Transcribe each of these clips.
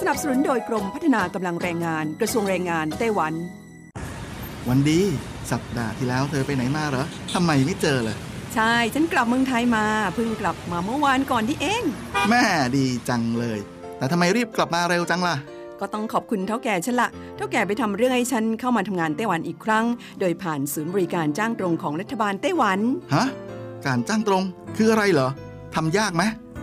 สนับสนุนโดยกรมพัฒนากำลังแรงงาน กระทรวงแรงงานไต้หวัน วันดี สัปดาห์ที่แล้วเธอไปไหนมาเหรอทำไมไม่เจอเลย ใช่ ฉันกลับเมืองไทยมาเพิ่งกลับมาเมื่อวานก่อนที่เอง แม่ดีจังเลย แต่ทำไมรีบกลับมาเร็วจังล่ะก็ต้องขอบคุณเท่าแก่ฉันละ เท่าแก่ไปทำเรื่องให้ฉันเข้ามาทำงานไต้หวันอีกครั้ง โดยผ่านศูนย์บริการจ้างตรงของรัฐบาลไต้หวัน ฮะ การจ้างตรงคืออะไรเหรอทำยากไหม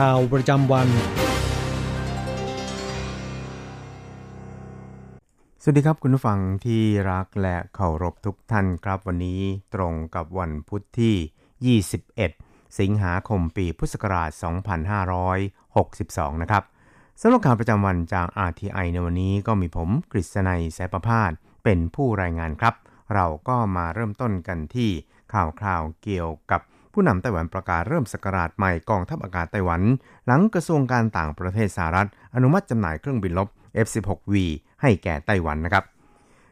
ข่าวประจำวัน สวัสดีครับคุณผู้ฟังที่รักและเคารพทุกท่านครับวันนี้ตรงกับวันพุทธที่ 21 สิงหาคมปีพุทธศักราช 2562 นะครับสำหรับข่าวประจำวันจาก RTI ในวันนี้ก็มีผมกฤษณัยแสประพาสเป็นผู้รายงานครับ เราก็มาเริ่มต้นกันที่ข่าวคราวเกี่ยวกับ ผู้นำไต้หวันประกาศเริ่มสกราชใหม่กองทัพอากาศไต้หวัน หลังกระทรวงการต่างประเทศสหรัฐ อนุมัติจำหน่ายเครื่องบินลบ F-16V ให้แก่ไต้หวันนะครับ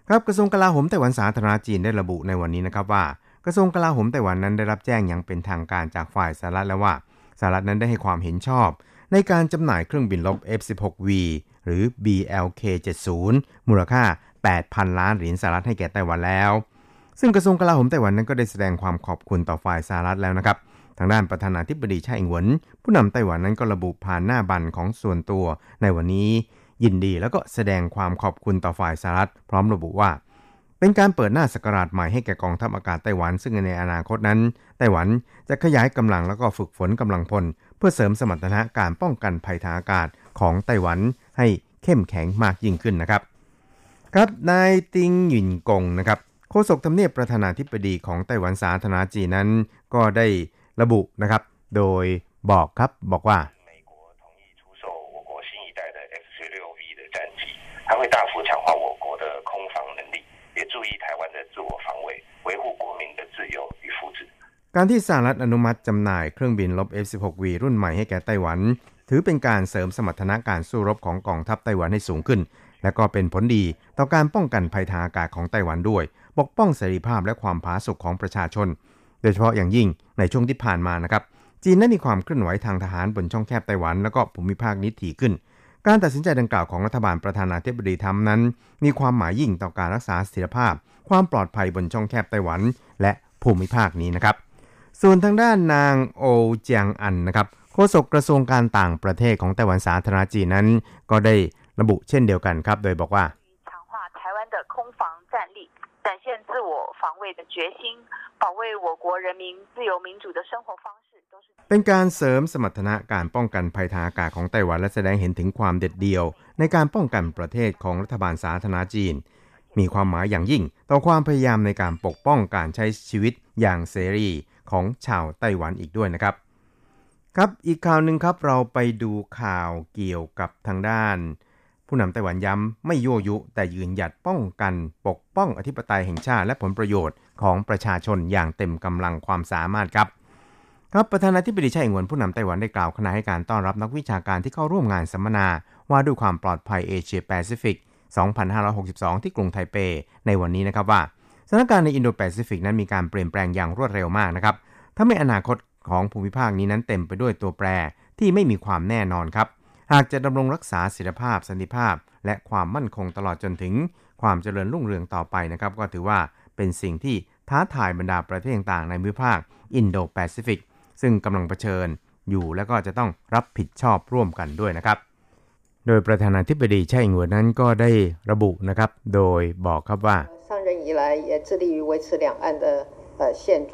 ครับกระทรวงกลาโหมไต้หวันสาธารณจีนได้ระบุในวันนี้นะครับว่ากระทรวงกลาโหมไต้หวันนั้นได้รับแจ้งอย่างเป็นทางการจากฝ่ายสหรัฐแล้วว่าสหรัฐนั้นได้ให้ความเห็นชอบ ในการจำหน่ายเครื่องบินลบ F-16V หรือ BLK-70 มูลค่า 8,000 ล้านเหรียญสหรัฐให้แก่ไต้หวันแล้ว ซึ่งกระทรวงกลาโหมไต้หวันนั้นก็ได้แสดงความขอบคุณต่อฝ่ายสหรัฐแล้วนะครับ ทางด้านประธานาธิบดีไช่อิงหวน ผู้นำไต้หวันนั้นก็ระบุผ่านหน้าบันของส่วนตัวในวันนี้ ยินดีแล้วก็แสดงความขอบคุณต่อฝ่ายสหรัฐ พร้อมระบุว่า เป็นการเปิดหน้าสกราชใหม่ให้แก่กองทัพอากาศไต้หวัน ซึ่งในอนาคตนั้น ไต้หวันจะขยายกำลังแล้วก็ฝึกฝนกำลังพล เพื่อเสริมสมรรถนะการป้องกันภัยทางอากาศของไต้หวันให้เข้มแข็งมากยิ่งขึ้นนะครับครับนายติงหยินกงนะครับ โฆษกทำเนียบประธานาธิบดีของไต้หวันสาธารณจีนนั้น ก็ได้ระบุนะครับ โดยบอกครับบอกว่าการที่สหรัฐอนุมัติจำหน่ายเครื่องบินลบ F-16V รุ่นใหม่ให้แก่ไต้หวัน ถือเป็นการเสริมสมรรถนะการสู้รบของกองทัพไต้หวันให้สูงขึ้น และก็เป็นผลดีต่อการป้องกันภัยทางอากาศของไต้หวันด้วย ปกป้องเสรีภาพและความผาสุกของประชาชน โดยเฉพาะอย่างยิ่งในช่วงที่ผ่านมานะครับ จีนนั้นมีความเคลื่อนไหวทางทหารบนช่องแคบไต้หวันและก็ภูมิภาคนี้ถี่ขึ้น การตัดสินใจดังกล่าวของรัฐบาลประธานาธิบดีทำนั้น มีความหมายยิ่งต่อการรักษาเสถียรภาพ ความปลอดภัยบนช่องแคบไต้หวัน และภูมิภาคนี้นะครับ ส่วนทางด้านนางโอเจียงอันนะครับโฆษกกระทรวงการต่างประเทศของไต้หวันสาธารณจีนนั้น ก็ได้ระบุเช่นเดียวกันครับ โดยบอกว่า 展现自我防卫的决心保卫我国人民自由民主的生活方式เป็นการเสริมสมรรถนะการป้องกันภัยทางอากาศของไต้หวันและแสดงเห็นถึงความเด็ดเดี่ยว ในการป้องกันประเทศของรัฐบาลสาธารณจีน มีความหมายอย่างยิ่ง ต่อความพยายามในการปกป้องการใช้ชีวิตอย่างเสรีของชาวไต้หวันอีกด้วยนะครับ ครับอีกข่าวหนึ่งครับเราไปดูข่าวเกี่ยวกับทางด้าน ผู้นำไต้หวันย้ำไม่ยั่วยุ แต่ยืนหยัดป้องกันปกป้องอธิปไตยแห่งชาติและผลประโยชน์ของประชาชนอย่างเต็มกำลังความสามารถครับครับประธานาธิบดีไช่อิงเหวินผู้นำไต้หวันได้กล่าวขณะให้การต้อนรับนักวิชาการที่เข้าร่วมงานสัมมนา ว่าด้วยความปลอดภัยเอเชียแปซิฟิก 2562 ที่กรุงไทเป ในวันนี้นะครับว่าสถานการณ์ในอินโดแปซิฟิกนั้นมีการเปลี่ยนแปลงอย่างรวดเร็วมากนะครับทำให้อนาคตของภูมิภาคนี้นั้นเต็มไปด้วยตัวแปรที่ไม่มีความแน่นอนครับ หากจะดำรงรักษาเสถียรภาพสันติภาพ และความมั่นคงตลอดจนถึงความเจริญรุ่งเรืองต่อไปนะครับ ก็ถือว่าเป็นสิ่งที่ท้าทายบรรดาประเทศต่างๆในภูมิภาคอินโดแปซิฟิกซึ่งกำลังเผชิญอยู่และก็จะต้องรับผิดชอบร่วมกันด้วยนะครับ โดยประธานาธิบดีไช่อิงเหวินนั้นก็ได้ระบุนะครับ โดยบอกครับว่า上任以来也致力于维持两岸的呃现状。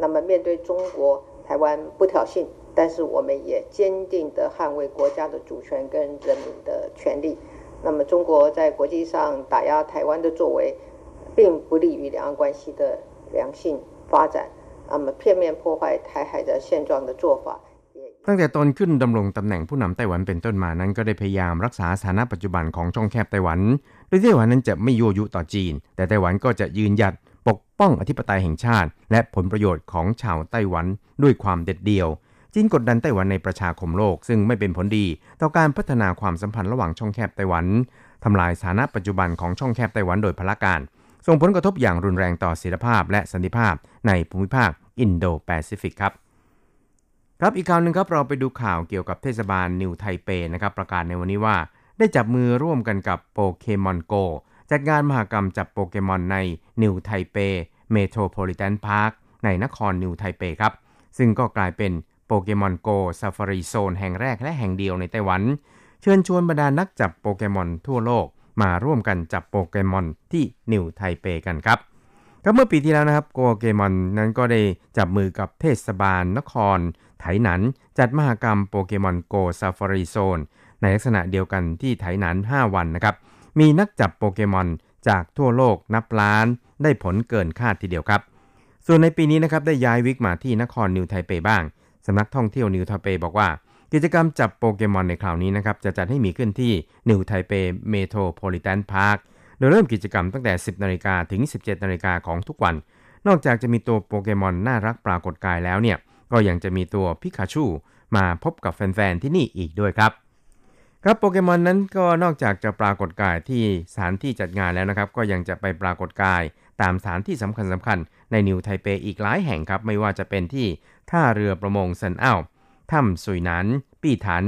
那么面对中国台湾不挑衅， 但是我们也坚定的捍卫国家的主权跟人民的权利。那么中国在国际上打压台湾的作为，并不利于两岸关系的良性发展。那么片面破坏台海的现状的做法ตั้งแต่ตนขึ้นดำรงตำแหน่งผู้นำไต้หวันเป็นต้นมานั้นก็ได้พยายามรักษาสถานะปัจจุบันของช่องแคบไต้หวัน โดยไต้หวันนั้นจะไม่ยั่วยุต่อจีน แต่ไต้หวันก็จะยืนหยัดปกป้องอธิปไตยแห่งชาติ และผลประโยชน์ของชาวไต้หวันด้วยความเด็ดเดี่ยว จีนกดดันไต้หวันในประชาคมโลก ซึ่งไม่เป็นผลดีต่อการพัฒนาความสัมพันธ์ระหว่างช่องแคบไต้หวันทำลายสถานะปัจจุบันของช่องแคบไต้หวันโดยพลการ ส่งผลกระทบอย่างรุนแรงต่อเสถียรภาพและสันติภาพในภูมิภาคอินโดแปซิฟิกครับครับอีกข่าวหนึ่งครับเราไปดูข่าวเกี่ยวกับเทศบาลนิวไทเปนะครับประกาศในวันนี้ว่า ได้จับมือร่วมกันกับโปเกมอนโกจัดงานมหกรรมจับโปเกมอนในนิวไทเป Metropolitan Park ในนครนิวไทเปครับ ซึ่งก็กลายเป็น โปเกมอนโก Safari Zone แห่งแรกและแห่งเดียวในไต้หวัน เชิญชวนบรรดานักจับโปเกมอนทั่วโลกมาร่วมกันจับโปเกมอนที่นิวไทเปกันครับก็เมื่อปีที่แล้วนะครับโปเกมอนนั้นก็ได้จับมือกับเทศบาลนคร ไถหนัน จัดมหกรรมโปเกมอนโก Safari Zone ในลักษณะเดียวกันที่ไถหนัน 5 วันนะครับ มีนักจับโปเกมอนจากทั่วโลกนับล้าน ได้ผลเกินคาดทีเดียวครับ ส่วนในปีนี้นะครับได้ย้ายวิกมาที่นครนิวไทเปบ้าง สำนักท่องเที่ยวนิวไทเปบอกว่า กิจกรรมจับโปเกมอนในคราวนี้นะครับ จะจัดให้มีขึ้นที่นิวไทเป Metropolitan Park โดยเริ่มกิจกรรมตั้งแต่ 10 นาฬิกาถึง 17 นาฬิกาของทุกวัน นอกจากจะมีตัวโปเกมอนน่ารักปรากฏกายแล้วเนี่ย ก็ยังจะมีตัวพิคาชูมาพบกับแฟน ๆ ที่นี่อีกด้วยครับ ครับโปเกมอนนั้นก็นอกจากจะปรากฏกายที่สถานที่จัดงานแล้วนะครับ ก็ยังจะไปปรากฏกาย ตามสถานที่สำคัญสำคัญในนิวไทเปอีกหลายแห่งครับ ไม่ว่าจะเป็นที่ท่าเรือประมงเซินอ้าวถ้ำสุยนันปี้ถัน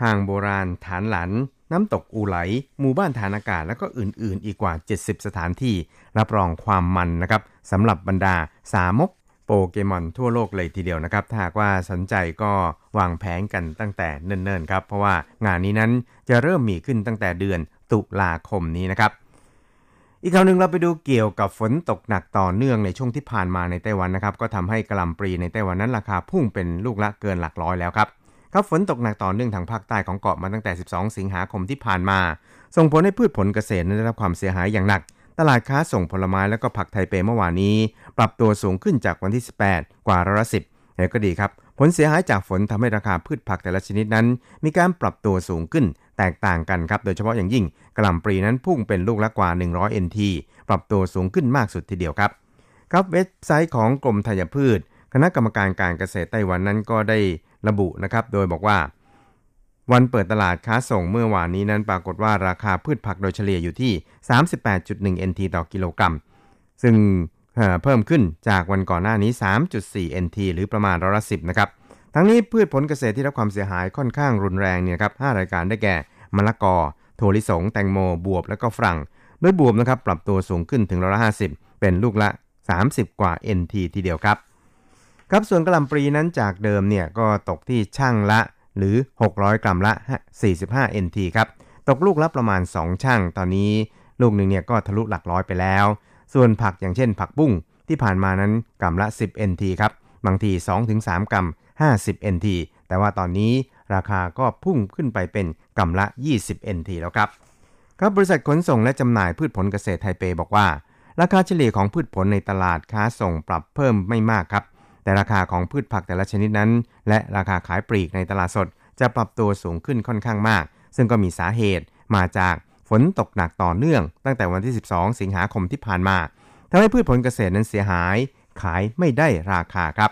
ทางโบราณฐานหลัน น้ำตกอูไหล หมู่บ้านฐานอากาศ แล้วก็อื่นๆ อีกกว่า 70 สถานที่ รับรองความมันนะครับสำหรับบรรดาสามกโปเกมอนทั่วโลกเลยทีเดียวนะครับ ถ้าหากว่าสนใจก็วางแผนกันตั้งแต่เนิ่นๆครับ เพราะว่างานนี้นั้นจะเริ่มมีขึ้นตั้งแต่เดือนตุลาคมนี้นะครับ อีกคราวหนึ่งเราไปดูเกี่ยวกับฝนตกหนักต่อเนื่องในช่วงที่ผ่านมาในไต้หวันนะครับก็ทำให้กระลำปรีในไต้หวันนั้นราคาพุ่งเป็นลูกละเกินหลักร้อยแล้วครับครับฝนตกหนักต่อเนื่องทางภาคใต้ของเกาะมาตั้งแต่ 12 สิงหาคมที่ผ่านมา ส่งผลให้พืชผลเกษตรนั้นได้รับความเสียหายอย่างหนัก ตลาดค้าส่งผลไม้และก็ผักไทเปเมื่อวานนี้ ปรับตัวสูงขึ้นจากวันที่ 18 กว่าร้อยละสิบแต่ก็ดีครับ ผลเสียหายจากฝนทำให้ราคาพืชผักแต่ละชนิดนั้น มีการปรับตัวสูงขึ้น แตกต่างกันครับ โดยเฉพาะอย่างยิ่งกระล่ำปลีนั้นพุ่งเป็นลูกละกว่า 100 NT ปรับตัวสูงขึ้นมากสุดทีเดียวครับ ครับเว็บไซต์ของกรมธัญพืช คณะกรรมการการเกษตรไต้หวันนั้นก็ได้ระบุนะครับ โดยบอกว่า วันเปิดตลาดค้าส่งเมื่อวานนี้นั้นปรากฏว่าราคาพืชผักโดยเฉลี่ยอยู่ที่ 38.1 NT ต่อกิโลกรัม ซึ่งเพิ่มขึ้นจากวันก่อนหน้านี้ 3.4 NT หรือประมาณร้อยละสิบนะครับ ทั้งนี้พืชผลเกษตรที่รับความเสียหายค่อนข้างรุนแรงเนี่ยครับ5รายการได้แก่มะละกอถั่วลิสง แตงโม บวบ และก็ฝรั่ง โดยบวบนะครับปรับตัวสูงขึ้นถึงร้อยละ50เป็นลูกละ 30 กว่า NT ทีเดียวครับ ครับส่วนกระลำปลีนั้นจากเดิมเนี่ยก็ตกที่ช่างละหรือ 600 กรัมละ 45 NT ครับ ตกลูกละประมาณ 2 ช่าง ตอนนี้ลูกหนึ่งเนี่ยก็ทะลุหลักร้อยไปแล้ว ส่วนผักอย่างเช่นผักบุ้งที่ผ่านมานั้นกรัมละ 10 NT ครับ บางที 2-3 กรัม 50 NT แต่ว่าตอนนี้ราคาก็พุ่งขึ้นไปเป็นกรัมละ 20 NT แล้วครับ ครับบริษัทขนส่งและจำหน่ายพืชผลเกษตรไทเปบอกว่า ราคาเฉลี่ยของพืชผลในตลาดค้าส่งปรับเพิ่มไม่มากครับ แต่ราคาของพืชผักแต่ละชนิดนั้น และราคาขายปลีกในตลาดสด จะปรับตัวสูงขึ้นค่อนข้างมาก ซึ่งก็มีสาเหตุมาจากฝนตกหนักต่อเนื่อง ตั้งแต่วันที่ 12 สิงหาคมที่ผ่านมาทำให้พืชผลเกษตรนั้นเสียหาย ขายไม่ได้ราคาครับ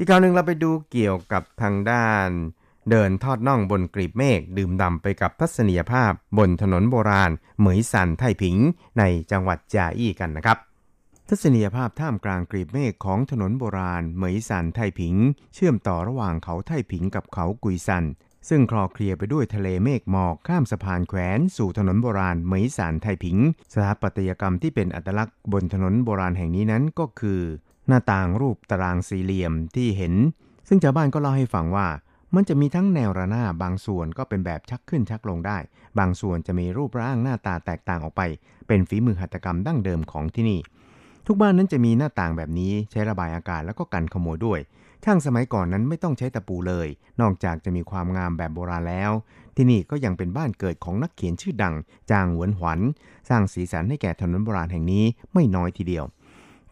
อีกคราวหนึ่งเราไปดูเกี่ยวกับทางด้าน เดินทอดน่องบนกรีบเมฆดื่มด่ำไปกับทัศนียภาพบนถนนโบราณ เหมยสันไทผิงในจังหวัดจาอี้กันนะครับทัศนียภาพท่ามกลางกรีบเมฆของถนนโบราณ เหมยสันไทผิง เชื่อมต่อระหว่างเขาไทผิงกับเขากุยซัน ซึ่งคลอเคลียไปด้วยทะเลเมฆหมอกข้ามสะพานแขวนสู่ถนนโบราณเหมยสันไทผิง สถาปัตยกรรมที่เป็นอัตลักษณ์บนถนนโบราณแห่งนี้นั้นก็คือ หน้าต่างรูปตารางสี่เหลี่ยมที่เห็น ซึ่งชาวบ้านก็เล่าให้ฟังว่า มันจะมีทั้งแนวระนาบบางส่วนก็เป็นแบบชักขึ้นชักลงได้ บางส่วนจะมีรูปร่างหน้าตาแตกต่างออกไป เป็นฝีมือหัตถกรรมดั้งเดิมของที่นี่ ทุกบ้านนั้นจะมีหน้าต่างแบบนี้ใช้ระบายอากาศแล้วก็กันขโมยด้วย ช่างสมัยก่อนนั้นไม่ต้องใช้ตะปูเลย นอกจากจะมีความงามแบบโบราณแล้ว ที่นี่ก็ยังเป็นบ้านเกิดของนักเขียนชื่อดัง จางหวนหวัน สร้างสีสันให้แก่ถนนโบราณแห่งนี้ไม่น้อยทีเดียว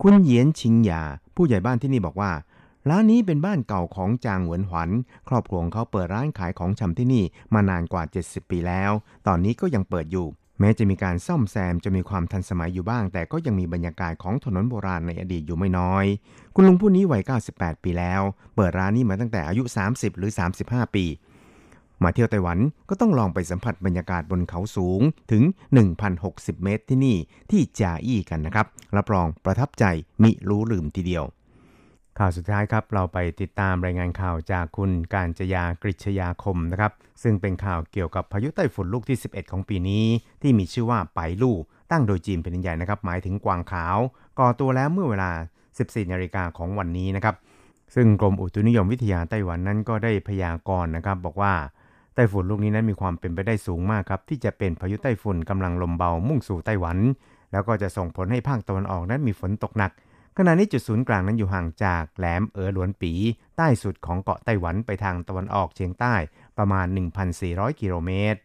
คุณเหยียนชิงหยาผู้ใหญ่บ้านที่นี่บอกว่า ร้านนี้เป็นบ้านเก่าของจางหวนหวัน ครอบครัวของเขาเปิดร้านขายของชำที่นี่มานานกว่า 70 ปีแล้ว ตอนนี้ก็ยังเปิดอยู่ แม้จะมีการซ่อมแซมจะมีความทันสมัยอยู่บ้าง แต่ก็ยังมีบรรยากาศของถนนโบราณในอดีตอยู่ไม่น้อย คุณลุงผู้นี้วัย 98 ปีแล้ว เปิดร้านนี้มาตั้งแต่อายุ 30 หรือ 35 ปี มาเที่ยวไต้หวันก็ต้องลองไปสัมผัสบรรยากาศบนเขาสูงถึง 1,060 เมตรที่นี่ที่จาอี้กันนะครับ รับรองประทับใจมิรู้ลืมทีเดียว ข่าวสุดท้ายครับ เราไปติดตามรายงานข่าวจากคุณการจยากริชยาคมนะครับ ซึ่งเป็นข่าวเกี่ยวกับพายุไต้ฝุ่นลูกที่ 11 ของปีนี้ ที่มีชื่อว่าไปลู่ตั้งโดยจีนเป็นใหญ่นะครับ หมายถึงกวางขาวก่อตัวแล้วเมื่อเวลา 14นาฬิกาของวันนี้นะครับ ซึ่งกรมอุตุนิยมวิทยาไต้หวันนั้นก็ได้พยากรณ์นะครับ บอกว่า ไต้ฝุ่นลูกนี้นั้นมีความเป็นไปได้สูงมากครับ ที่จะเป็นพายุไต้ฝุ่นกำลังลมเบามุ่งสู่ไต้หวัน แล้วก็จะส่งผลให้ภาคตะวันออกนั้นมีฝนตกหนัก ขณะนี้จุดศูนย์กลางนั้นอยู่ห่างจากแหลมเอ๋อหลวนปี ใต้สุดของเกาะไต้หวันไปทางตะวันออกเฉียงใต้ประมาณ 1,400 กิโลเมตร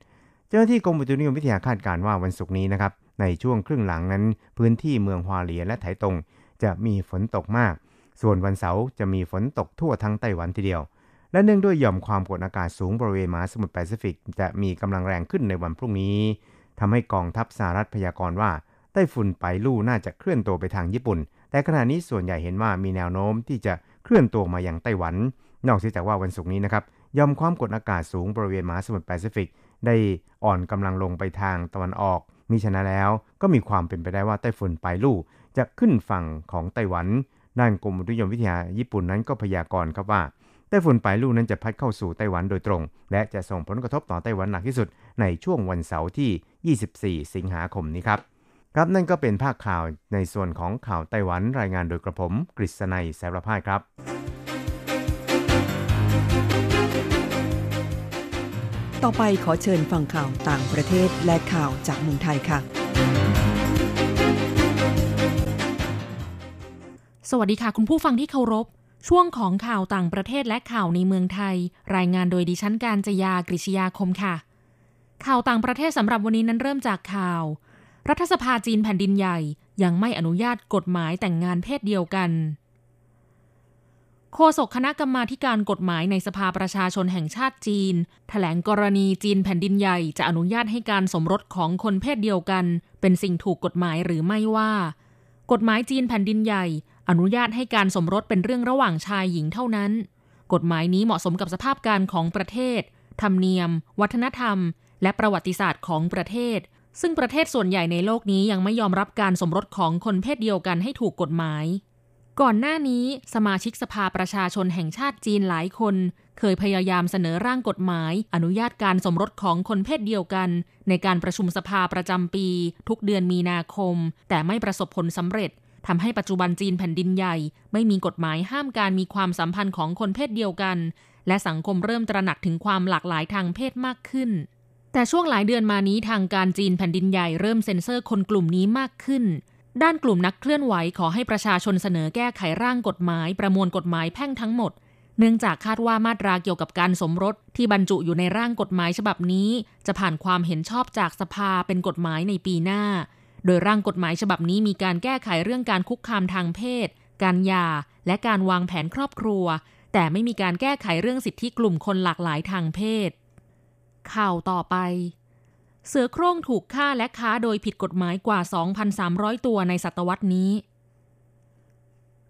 เจ้าหน้าที่กรมอุตุนิยมวิทยาคาดการณ์ว่าวันศุกร์นี้นะครับในช่วงครึ่งหลังนั้น พื้นที่เมืองฮวาเลียและไถตงจะมีฝนตกมาก ส่วนวันเสาร์จะมีฝนตกทั่วทั้งไต้หวันทีเดียว และเนื่องด้วยหย่อมความกดอากาศสูงบริเวณมหาสมุทรแปซิฟิก จะมีกำลังแรงขึ้นในวันพรุ่งนี้ทำให้กองทัพสหรัฐพยากรณ์ว่าไต้ฝุ่นไปลู่น่าจะเคลื่อนตัวไปทางญี่ปุ่น แต่ขณะนี้ส่วนใหญ่เห็นว่ามีแนวโน้มที่จะเคลื่อนตัวมาอย่างไต้หวัน นอกจากว่าวันศุกร์นี้นะครับย่อมความกดอากาศสูงบริเวณมหาสมุทรแปซิฟิก ได้อ่อนกำลังลงไปทางตะวันออกมิฉะนั้นแล้วก็มีความเป็นไปได้ว่าไต้ฝุ่นปลายลู่จะขึ้นฝั่งของไต้หวัน ด้านกรมอุตุนิยมวิทยาญี่ปุ่นนั้นก็พยากรณ์ครับว่า ไต้ฝุ่นปลายลู่นั้นจะพัดเข้าสู่ไต้หวันโดยตรง และจะส่งผลกระทบต่อไต้หวันหนักที่สุดในช่วงวันเสาร์ที่ 24 สิงหาคมนี้ครับครับนั่นก็เป็นภาคข่าวในส่วนของข่าวไต้หวันรายงานโดยกระผมกฤษณัยแสรพายครับต่อไปขอเชิญฟังข่าวต่างประเทศและข่าวจากเมืองไทยค่ะ สวัสดีค่ะ คุณผู้ฟังที่เคารพ ช่วงของข่าวต่างประเทศและข่าวในเมืองไทย รายงานโดยดิฉันการจยากริชยาคมค่ะ ข่าวต่างประเทศสำหรับวันนี้นั้นเริ่มจากข่าว รัฐสภาจีนแผ่นดินใหญ่ ยังไม่อนุญาตกฎหมายแต่งงานเพศเดียวกัน โฆษกคณะกรรมาการกฎหมายในสภาประชาชนแห่งชาติจีนแถลงกรณีจีนแผ่นดินใหญ่ จะอนุญาตให้การสมรสของคนเพศเดียวกัน เป็นสิ่งถูกกฎหมายหรือไม่ว่ากฎหมายจีนแผ่นดินใหญ่ อนุญาตให้การสมรสเป็นเรื่องระหว่างชายหญิงเท่านั้น กฎหมายนี้เหมาะสมกับสภาพการของประเทศ ธรรมเนียม วัฒนธรรม และประวัติศาสตร์ของประเทศ ซึ่งประเทศส่วนใหญ่ในโลกนี้ยังไม่ยอมรับการสมรสของคนเพศเดียวกันให้ถูกกฎหมาย ก่อนหน้านี้ สมาชิกสภาประชาชนแห่งชาติจีนหลายคน เคยพยายามเสนอร่างกฎหมาย อนุญาตการสมรสของคนเพศเดียวกัน ในการประชุมสภาประจำปี ทุกเดือนมีนาคม แต่ไม่ประสบผลสำเร็จ ทำให้ปัจจุบันจีนแผ่นดินใหญ่ ไม่มีกฎหมายห้ามการมีความสัมพันธ์ของคนเพศเดียวกัน และสังคมเริ่มตระหนักถึงความหลากหลายทางเพศมากขึ้น แต่ช่วงหลายเดือนมานี้ทางการจีนแผ่นดินใหญ่เริ่มเซ็นเซอร์คนกลุ่มนี้มากขึ้น ด้านกลุ่มนักเคลื่อนไหวขอให้ประชาชนเสนอแก้ไขร่างกฎหมาย ประมวลกฎหมายแพ่งทั้งหมดเนื่องจากคาดว่ามาตราเกี่ยวกับการสมรสที่บรรจุอยู่ในร่างกฎหมายฉบับนี้ จะผ่านความเห็นชอบจากสภาเป็นกฎหมายในปีหน้า โดยร่างกฎหมายฉบับนี้มีการแก้ไขเรื่องการคุกคามทางเพศ การยา และการวางแผนครอบครัว แต่ไม่มีการแก้ไขเรื่องสิทธิกลุ่มคนหลากหลายทางเพศ ข่าวต่อไป เสือโคร่งถูกฆ่าและค้าโดยผิดกฎหมายกว่า 2,300 ตัวในศตวรรษนี้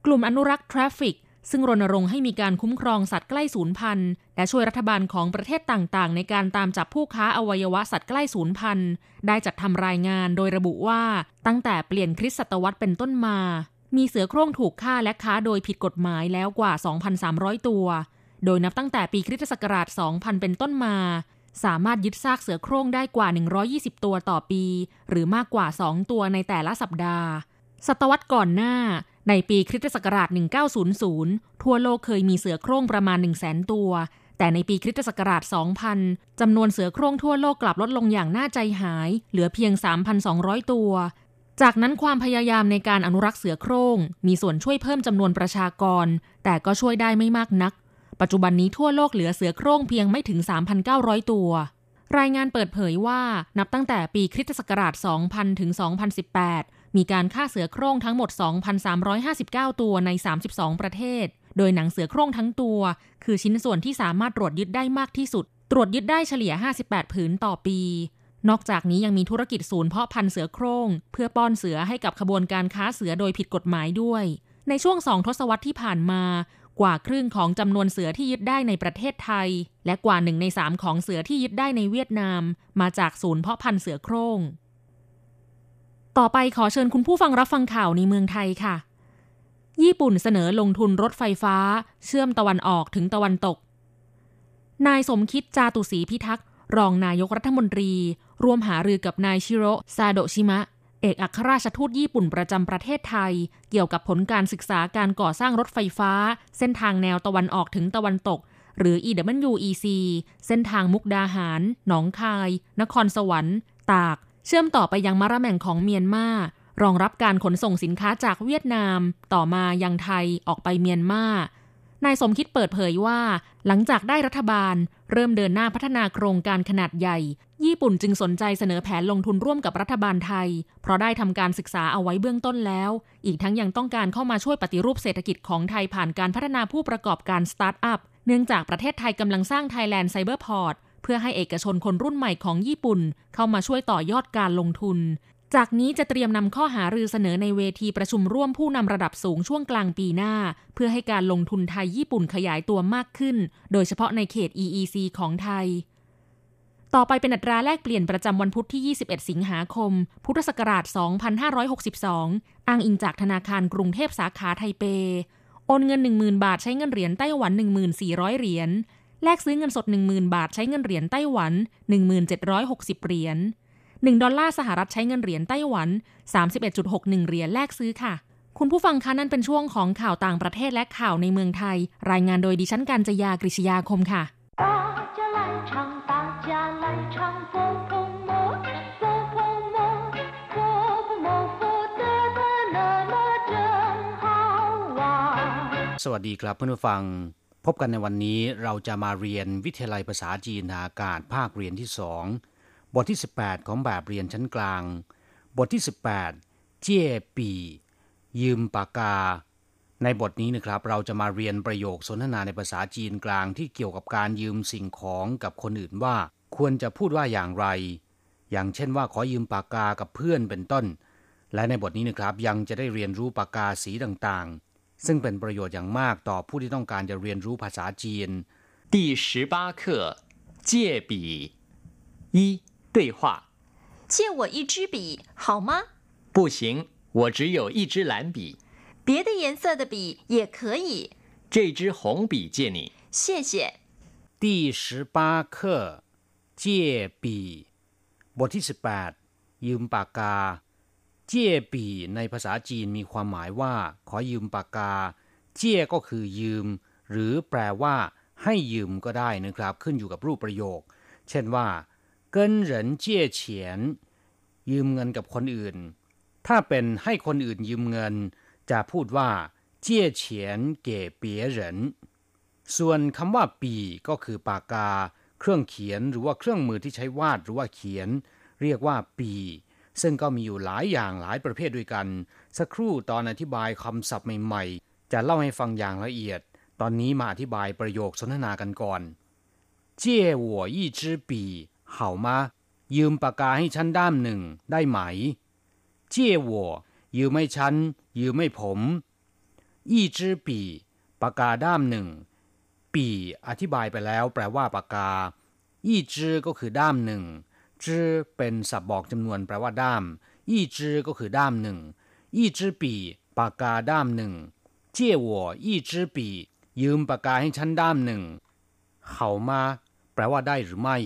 กลุ่มอนุรักษ์ทราฟฟิก ซึ่งรณรงค์ให้มีการคุ้มครองสัตว์ใกล้สูญพันธุ์และช่วยรัฐบาลของประเทศต่างๆ ในการตามจับผู้ค้าอวัยวะสัตว์ใกล้สูญพันธุ์ ได้จัดทำรายงานโดยระบุว่าตั้งแต่เปลี่ยนคริสตศตวรรษเป็นต้นมา มีเสือโคร่งถูกฆ่าและค้าโดยผิดกฎหมายแล้วกว่า 2,300 ตัว โดยนับตั้งแต่ปีคริสตศักราช 2000 เป็นต้นมา สามารถยึดซากเสือโคร่งได้กว่า 120 ตัวต่อปี หรือมากกว่า 2 ตัวในแต่ละสัปดาห์ศตวรรษก่อนหน้า ในปีคริสตศักราช 1900 ทั่วโลกเคยมีเสือโคร่งประมาณ 100,000 ตัว แต่ในปีคริสตศักราช 2000 จำนวนเสือโคร่งทั่วโลกกลับลดลงอย่างน่าใจหาย เหลือเพียง 3,200 ตัว จากนั้นความพยายามในการอนุรักษ์เสือโคร่ง มีส่วนช่วยเพิ่มจำนวนประชากร แต่ก็ช่วยได้ไม่มากนัก ปัจจุบันนี้ทั่วโลกเหลือเสือโคร่งเพียงไม่ถึง 3,900 ตัว รายงานเปิดเผยว่านับตั้งแต่ปีคริสตศักราช 2000 ถึง 2018 มีการฆ่าเสือโคร่งทั้งหมด 2,359 ตัวใน 32 ประเทศ โดยหนังเสือโคร่งทั้งตัว คือชิ้นส่วนที่สามารถตรวจยึดได้มากที่สุด ตรวจยึดได้เฉลี่ย 58 ผืนต่อปี นอกจากนี้ยังมีธุรกิจศูนย์เพาะพันธุ์เสือโคร่ง เพื่อป้อนเสือให้กับขบวนการค้าเสือโดยผิดกฎหมายด้วย ในช่วงสองทศวรรษที่ผ่านมากว่าครึ่งของจำนวนเสือที่ยึดได้ในประเทศไทย และกว่าหนึ่งในสามของเสือที่ยึดได้ในเวียดนาม มาจากศูนย์เพาะพันธุ์เสือโคร่ง ต่อไปขอเชิญคุณผู้ฟังรับฟังข่าวในเมืองไทยค่ะ ญี่ปุ่นเสนอลงทุนรถไฟฟ้า เชื่อมตะวันออกถึงตะวันตก นายสมคิดจาตุศรีพิทักษ์รองนายกรัฐมนตรี ร่วมหารือกับนายชิโร่ซาโดชิมะ เอกอัครราชทูตญี่ปุ่นประจำประเทศไทย เกี่ยวกับผลการศึกษาการก่อสร้างรถไฟฟ้า เส้นทางแนวตะวันออกถึงตะวันตก หรือ EWEC เส้นทางมุกดาหาร หนองคาย นครสวรรค์ ตาก เชื่อมต่อไปยังมะระแม่งของเมียนมารองรับการขนส่งสินค้าจากเวียดนาม ต่อมายังไทยออกไปเมียนมานายสมคิดเปิดเผยว่า หลังจากได้รัฐบาล เริ่มเดินหน้าพัฒนาโครงการขนาดใหญ่ ญี่ปุ่นจึงสนใจเสนอแผนลงทุนร่วมกับรัฐบาลไทย เพราะได้ทำการศึกษาเอาไว้เบื้องต้นแล้ว อีกทั้งยังต้องการเข้ามาช่วยปฏิรูปเศรษฐกิจของไทยผ่านการพัฒนาผู้ประกอบการสตาร์ทอัพเนื่องจากประเทศไทยกำลังสร้าง Thailand Cyber Port เพื่อ เพื่อให้เอกชนคนรุ่นใหม่ของญี่ปุ่น เข้ามาช่วยต่อยอดการลงทุน จากนี้จะเตรียมนำข้อหารือเสนอในเวทีประชุมร่วมผู้นำระดับสูงช่วงกลางปีหน้า เพื่อให้การลงทุนไทยญี่ปุ่นขยายตัวมากขึ้น โดยเฉพาะในเขต EEC ของไทยต่อไปเป็นอัตราแลกเปลี่ยนประจำวันพุธที่ 21 สิงหาคม พุทธศักราช 2562 อ้างอิงจากธนาคารกรุงเทพสาขาไทเป โอนเงิน 10,000 บาทใช้เงินเหรียญไต้หวัน 1400 เหรียญ แลกซื้อเงินสด 10,000 บาทใช้เงินเหรียญไต้หวัน 1760 เหรียญ1ดอลลาร์สหรัฐใช้เงินเหรียญไต้หวัน 31.61 เหรียญแลกซื้อค่ะ คุณผู้ฟังคะนั่นเป็นช่วงของข่าวต่างประเทศและข่าวในเมืองไทย รายงานโดยดิฉันการจยากริชยาคมค่ะสวัสดีครับเพื่อนผู้ฟัง พบกันในวันนี้เราจะมาเรียนวิทยาลัยภาษาจีนอากาศภาคเรียนที่สองบทที่ 18 ของแบบเรียนชั้นกลาง บทที่ 18 เจี้ยปี ยืมปากกา ในบทนี้นะครับ เราจะมาเรียนประโยคสนทนาในภาษาจีนกลางที่เกี่ยวกับการยืมสิ่งของกับคนอื่นว่า ควรจะพูดว่าอย่างไร อย่างเช่นว่าขอยืมปากกากับเพื่อนเป็นต้น และในบทนี้นะครับยังจะได้เรียนรู้ปากกาสีต่างๆ ซึ่งเป็นประโยชน์อย่างมากต่อผู้ที่ต้องการจะเรียนรู้ภาษาจีน第十八课借笔一对话：借我一支笔好吗？不行，我只有一支蓝笔。别的颜色的笔也可以。这支红笔借你，谢谢。第十八课借笔บทที่สิบแปดยืมปากกา เจี้ปีในภาษาจีนมีความหมายว่า ขอยืมปากกา เจี้ก็คือยืม หรือแปลว่า ให้ยืมก็ได้นะครับ ขึ้นอยู่กับรูปประโยค เช่นว่าเกินเหรินเจี้ยเฉียน ยืมเงินกับคนอื่น ถ้าเป็นให้คนอื่นยืมเงิน จะพูดว่า เจี้ยเฉียนเก๋เปียเหรินส่วนคำว่าปีก็คือปากกา เครื่องเขียนหรือว่าเครื่องมือที่ใช้วาดหรือว่าเขียน เรียกว่าปี ซึ่งก็มีอยู่หลายอย่างหลายประเภทด้วยกัน สักครู่ตอนอธิบายคำศัพท์ใหม่ๆ จะเล่าให้ฟังอย่างละเอียด ตอนนี้มาอธิบายประโยคสนทนากันก่อนเจ้หัวยี่จือปีเห่ามายืมปากกาให้ฉันด้ามหนึ่งได้ไหม เจ้หัวยืมไม่ฉัน ยืมไม่ผมยี่จือปีปากกาด้ามหนึ่งปีอธิบายไปแล้ว แปลว่าปากกายี่จือก็คือด้ามหนึ่ง จือเป็นสับบอกจำนวนแปลว่าด้าม อีจื้ก็คือด้ามหนึ่ง อี้จื้ปีปากกาด้ามหนึ่ง เจี้ยวอี้จื้ปี ยืมปากกาให้ฉันด้ามหนึ่ง เข่ามาแปลว่าได้หรือไม่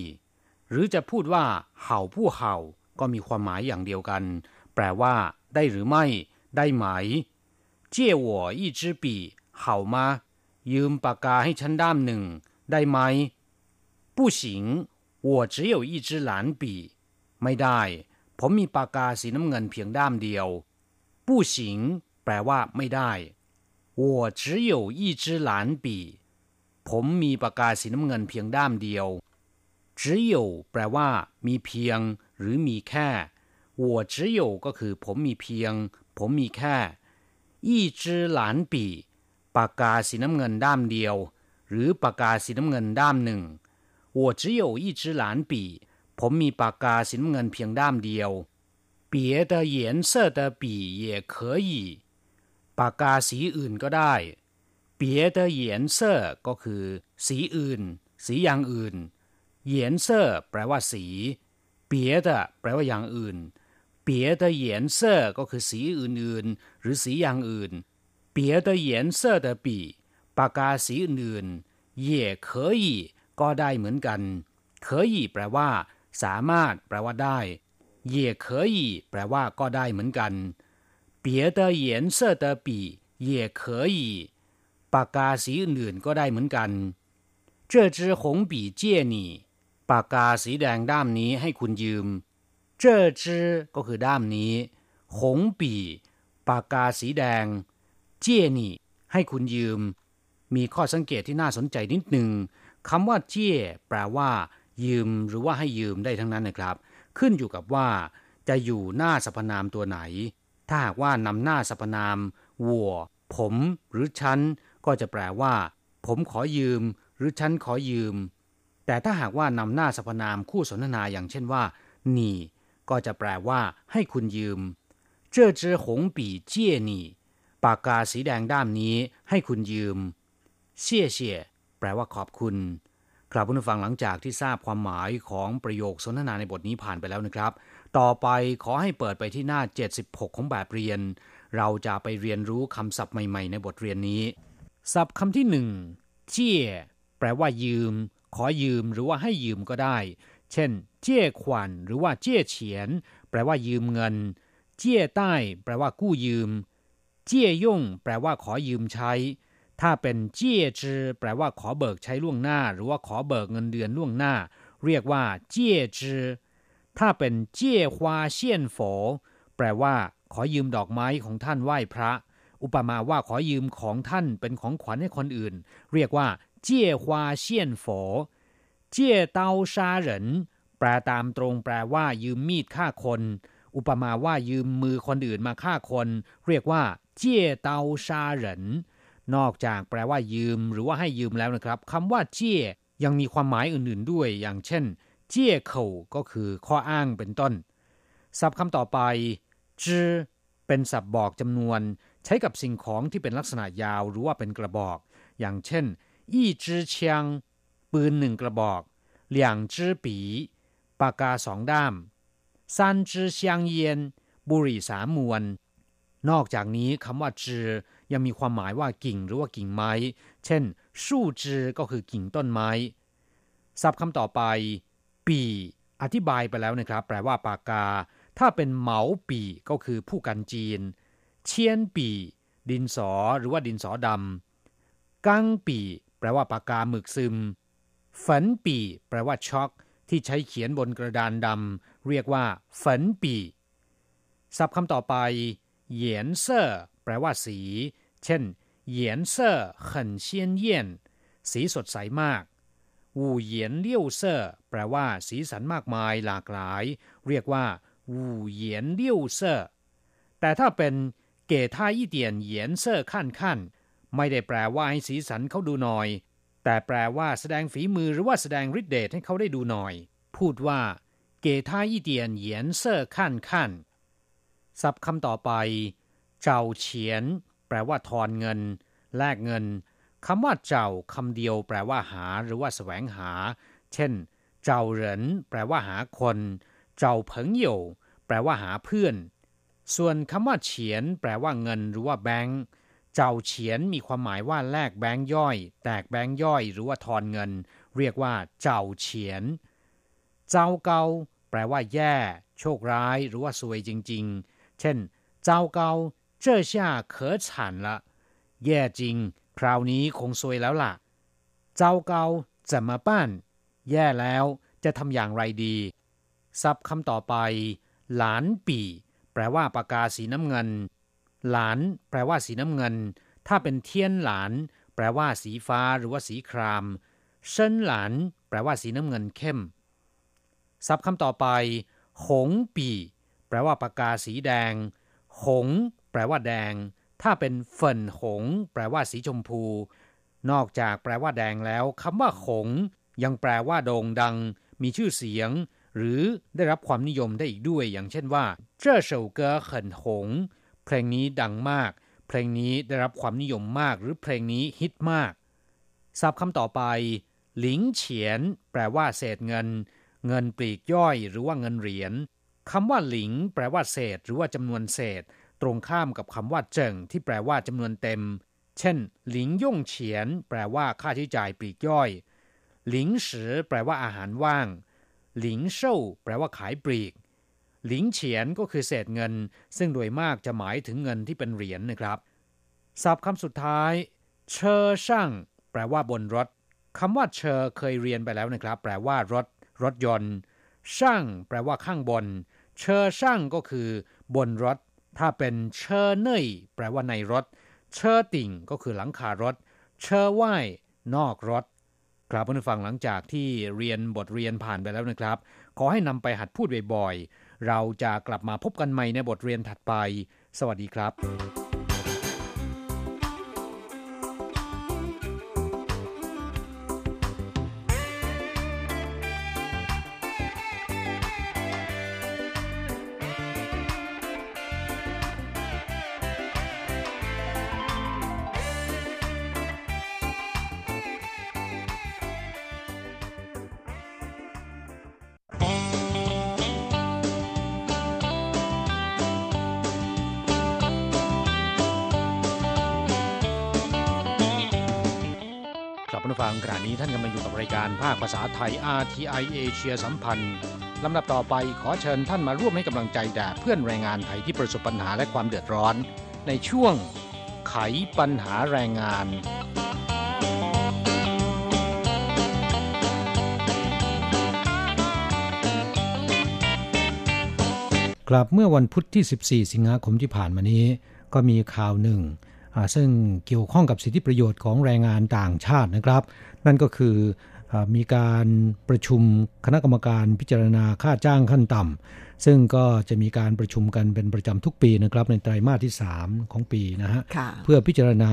หรือจะพูดว่าเข่าผู้เข่า ก็มีความหมายอย่างเดียวกัน แปลว่า ได้หรือไม่ ได้ไหม เจี้ยวอี้จื้ปีเข่ามา ยืมปากกาให้ฉันด้ามหนึ่ง ได้ไหมผู้สิง 我只有一支蓝笔ไม่ได้ ผมมีปากกาสีน้ำเงินเพียงด้ามเดียว不行แปลว่า ไม่ได้我只有一支蓝笔ผมมีปากกาสีน้ำเงินเพียงด้ามเดียว只有แปลว่า มีเพียง หรือมีแค่我只有ก็คือ ผมมีเพียง ผมมีแค่一支蓝笔ปากกาสีน้ำเงินด้ามเดียว หรือปากกาสีน้ำเงินด้ามหนึ่ง 我只有一支蓝笔ผมมีปากกาสีน้ำเงินเพียงด้ามเดียว别的颜色的笔也可以ปากกาสีอื่นก็ได้别的颜色ก็คือ สีอื่น สีอย่างอื่นเหยนเซอแปลว่าสีเปียดแปลว่าอย่างอื่นเปีย的颜色ก็คือสีอื่นๆ หรือสีอย่างอื่น别的颜色的笔ปากกาสีอื่นๆ也可以 ก็ได้เหมือนกัน可以แปลว่า สามารถ แปลว่าได้也可以แปลว่าก็ได้เหมือนกัน别的颜色的笔也可以ปากกาสีอื่นๆก็ได้เหมือนกัน这支红笔借你ปากกาสีแดงด้ามนี้ให้คุณยืมเจ้อจื้อก็คือด้ามนี้ หงปีปากกาสีแดง เจี้ยนี่ ให้คุณยืม มีข้อสังเกตที่น่าสนใจนิดหนึ่ง คำว่าเจี้ยแปลว่า ยืมหรือว่าให้ยืมได้ทั้งนั้นนะครับ ขึ้นอยู่กับว่า จะอยู่หน้าสรรพนามตัวไหน ถ้าหากว่านำหน้าสรรพนามวัว ผม หรือฉัน ก็จะแปลว่า ผมขอยืม หรือฉันขอยืมแต่ถ้าหากว่านำหน้าสรรพนามคู่สนทนาอย่างเช่นว่า นี่ ก็จะแปลว่า ให้คุณยืม这支红笔借你ปากกาสีแดงด้ามนี้ ให้คุณยืมเชี่ยเชี่ย แปลว่าขอบคุณ ครับผู้ฟังหลังจากที่ทราบความหมายของประโยคสนทนาในบทนี้ผ่านไปแล้วนะครับ ต่อไปขอให้เปิดไปที่หน้า 76 ของแบบเรียน เราจะไปเรียนรู้คำศัพท์ใหม่ ๆ ในบทเรียนนี้ ศัพท์คำที่หนึ่งเจี้ยแปลว่ายืม ขอยืมหรือว่าให้ยืมก็ได้ เช่น เจี้ยขวัญหรือว่าเจี้ยเฉียน แปลว่ายืมเงิน เจี้ยใต้ แปลว่ากู้ยืม เจี้ยย่ง แปลว่าขอยืมใช้ ถ้าเป็นเจี้ยจือแปลว่าขอเบิกใช้ล่วงหน้า หรือว่าขอเบิกเงินเดือนล่วงหน้า เรียกว่าเจี้ยจือถ้าเป็นเจี้ยฮวาเซียนโฝแปลว่า ขอยืมดอกไม้ของท่านไหว้พระ อุปมาว่าขอยืมของท่านเป็นของขวัญให้คนอื่น เรียกว่าเจี้ยฮวาเซียนโฝเจี้ยเตาซาเหรินแปลตามตรงแปลว่ายืมมีดฆ่าคน อุปมาว่ายืมมือคนอื่นมาฆ่าคน เรียกว่าเจี้ยเตาซาเหริน นอกจากแปลว่ายืมหรือว่าให้ยืมแล้วนะครับคำว่าเจี้ยยังมีความหมายอื่นๆด้วยอย่างเช่น เจี้ยเข่าก็คือข้ออ้างเป็นต้น ศัพท์คำต่อไปจื้อเป็นศัพท์บอกจำนวน ใช้กับสิ่งของที่เป็นลักษณะยาวหรือว่าเป็นกระบอก อย่างเช่น อี้จื้อเชียง ปืนหนึ่งกระบอกเหลี่ยงจื้อปีปากกาสองด้ามซานจื้อเชียงเยียน บุหรี่สามมวน นอกจากนี้คำว่าจือยังมีความหมายว่ากิ่งหรือว่ากิ่งไม้ เช่นสู้จือก็คือกิ่งต้นไม้ศัพท์คำต่อไป ปีอธิบายไปแล้วนะครับ แปลว่าปากกา ถ้าเป็นเหมาปีก็คือผู้กันจีน เชียนปี ดินสอหรือว่าดินสอดำกังปี แปลว่าปากกาหมึกซึมฝันปี แปลว่าช็อก ที่ใช้เขียนบนกระดานดำเรียกว่าฝันปีศัพท์คำต่อไป เหยียนเซ่อแปลว่าสี เช่นเหยียนเซ่อ很鲜艳สีสดใสมากวูเหยียนเลี้ยวเซ่อแปลว่า สีสันมากมายหลากหลาย เรียกว่าวูเหยียนเลี้ยวเซ่อแต่ถ้าเป็นเกท่ายี่เตียนเหยียนเซ่อขั้นขั้นไม่ได้แปลว่าให้สีสันเขาดูหน่อย แต่แปลว่าแสดงฝีมือหรือว่าแสดงฤทธิ์เดชให้เขาได้ดูหน่อย พูดว่าเกท่ายี่เตียนเหยียนเซ่อขั้นขั้น ศัพท์คำต่อไป เจ้าเฉียน แปลว่าทอนเงิน แลกเงินคำว่าเจ้าคำเดียว แปลว่าหา หรือว่าแสวงหา เช่น เจ้าเหรินแปลว่าหาคน เจ้าเพิงโยแปลว่าหาเพื่อน ส่วนคำว่าเฉียน แปลว่าเงิน หรือว่าแบงค์เจ้าเฉียนมีความหมายว่าแลกแบงค์ย่อย แตกแบงค์ย่อย หรือว่าทอนเงิน เรียกว่า เจ้าเฉียน เจ้าเกาแปลว่าแย่ โชคร้าย หรือว่าซวยจริง ๆ เช่นเจ้าเกา这下可惨了แย่จริง คราวนี้คงซวยแล้วล่ะ เจ้าเกาจะมาบ้านแย่แล้วจะทำอย่างไรดี ซับคำต่อไป หลานปี แปลว่าปากกาสีน้ำเงิน หลาน แปลว่าสีน้ำเงิน ถ้าเป็นเทียนหลาน แปลว่าสีฟ้าหรือว่าสีครามเชินหลาน แปลว่าสีน้ำเงินเข้ม ซับคำต่อไป หงปี แปลว่าปากกาสีแดง หง แปลว่าแดง ถ้าเป็นเฟินหง แปลว่าสีชมพู นอกจากแปลว่าแดงแล้วคำว่าหง ยังแปลว่าโด่งดัง มีชื่อเสียง หรือได้รับความนิยมได้อีกด้วย อย่างเช่นว่าเจ้าเฉาเก๋เขินหง เพลงนี้ดังมาก เพลงนี้ได้รับความนิยมมาก หรือเพลงนี้ฮิตมากศัพท์คำต่อไป หลิงเฉียน แปลว่าเศษเงิน เงินปลีกย่อย หรือว่าเงินเหรียญ คำว่าหลิง แปลว่าเศษ หรือว่าจำนวนเศษ ตรงข้ามกับคำว่าเจิงที่แปลว่าจำนวนเต็ม เช่น หลิงย่งเฉียน แปลว่าค่าใช้จ่ายปลีกย่อย หลิงสือแปลว่าอาหารว่าง หลิงเซ่าแปลว่าขายปลีก หลิงเฉียนก็คือเศษเงิน ซึ่งโดยมากจะหมายถึงเงินที่เป็นเหรียญนนะครับศัพท์คำสุดท้าย เชอช่างแปลว่าบนรถคำว่าเชอเคยเรียนไปแล้วนะครับ แปลว่ารถ รถยนต์ช่างแปลว่าข้างบน เชอช่างก็คือบนรถ ถ้าเป็นเชอเนยแปลว่าในรถ เชอติ่งก็คือหลังคารถ เชอว่ายนอกรถ ครับเพื่อนฟังหลังจากที่เรียนบทเรียนผ่านไปแล้วนะครับ ขอให้นำไปหัดพูดบ่อยๆ เราจะกลับมาพบกันใหม่ในบทเรียนถัดไป สวัสดีครับ ผู้ฟังขณะนี้ท่านกำลังอยู่กับรายการภาคภาษาไทย RTI เอเชียสัมพันธ์ลำดับต่อไปขอเชิญท่านมาร่วมให้กำลังใจแด่เพื่อนแรงงานไทยที่ประสบปัญหาและความเดือดร้อน ในช่วงไขปัญหาแรงงานกลับเมื่อวันพุธที่ 14 สิงหาคมที่ผ่านมานี้ ก็มีข่าวหนึ่ง ซึ่งเกี่ยวข้องกับสิทธิประโยชน์ของแรงงานต่างชาตินะครับ นั่นก็คืออมีการประชุมคณะกรรมการพิจารณาค่าจ้างขั้นต่ำซึ่งก็จะมีการประชุมกันเป็นประจำทุกปีนะครับในไตรมาสที่ 3 ของปีนะฮะเพื่อพิจารณา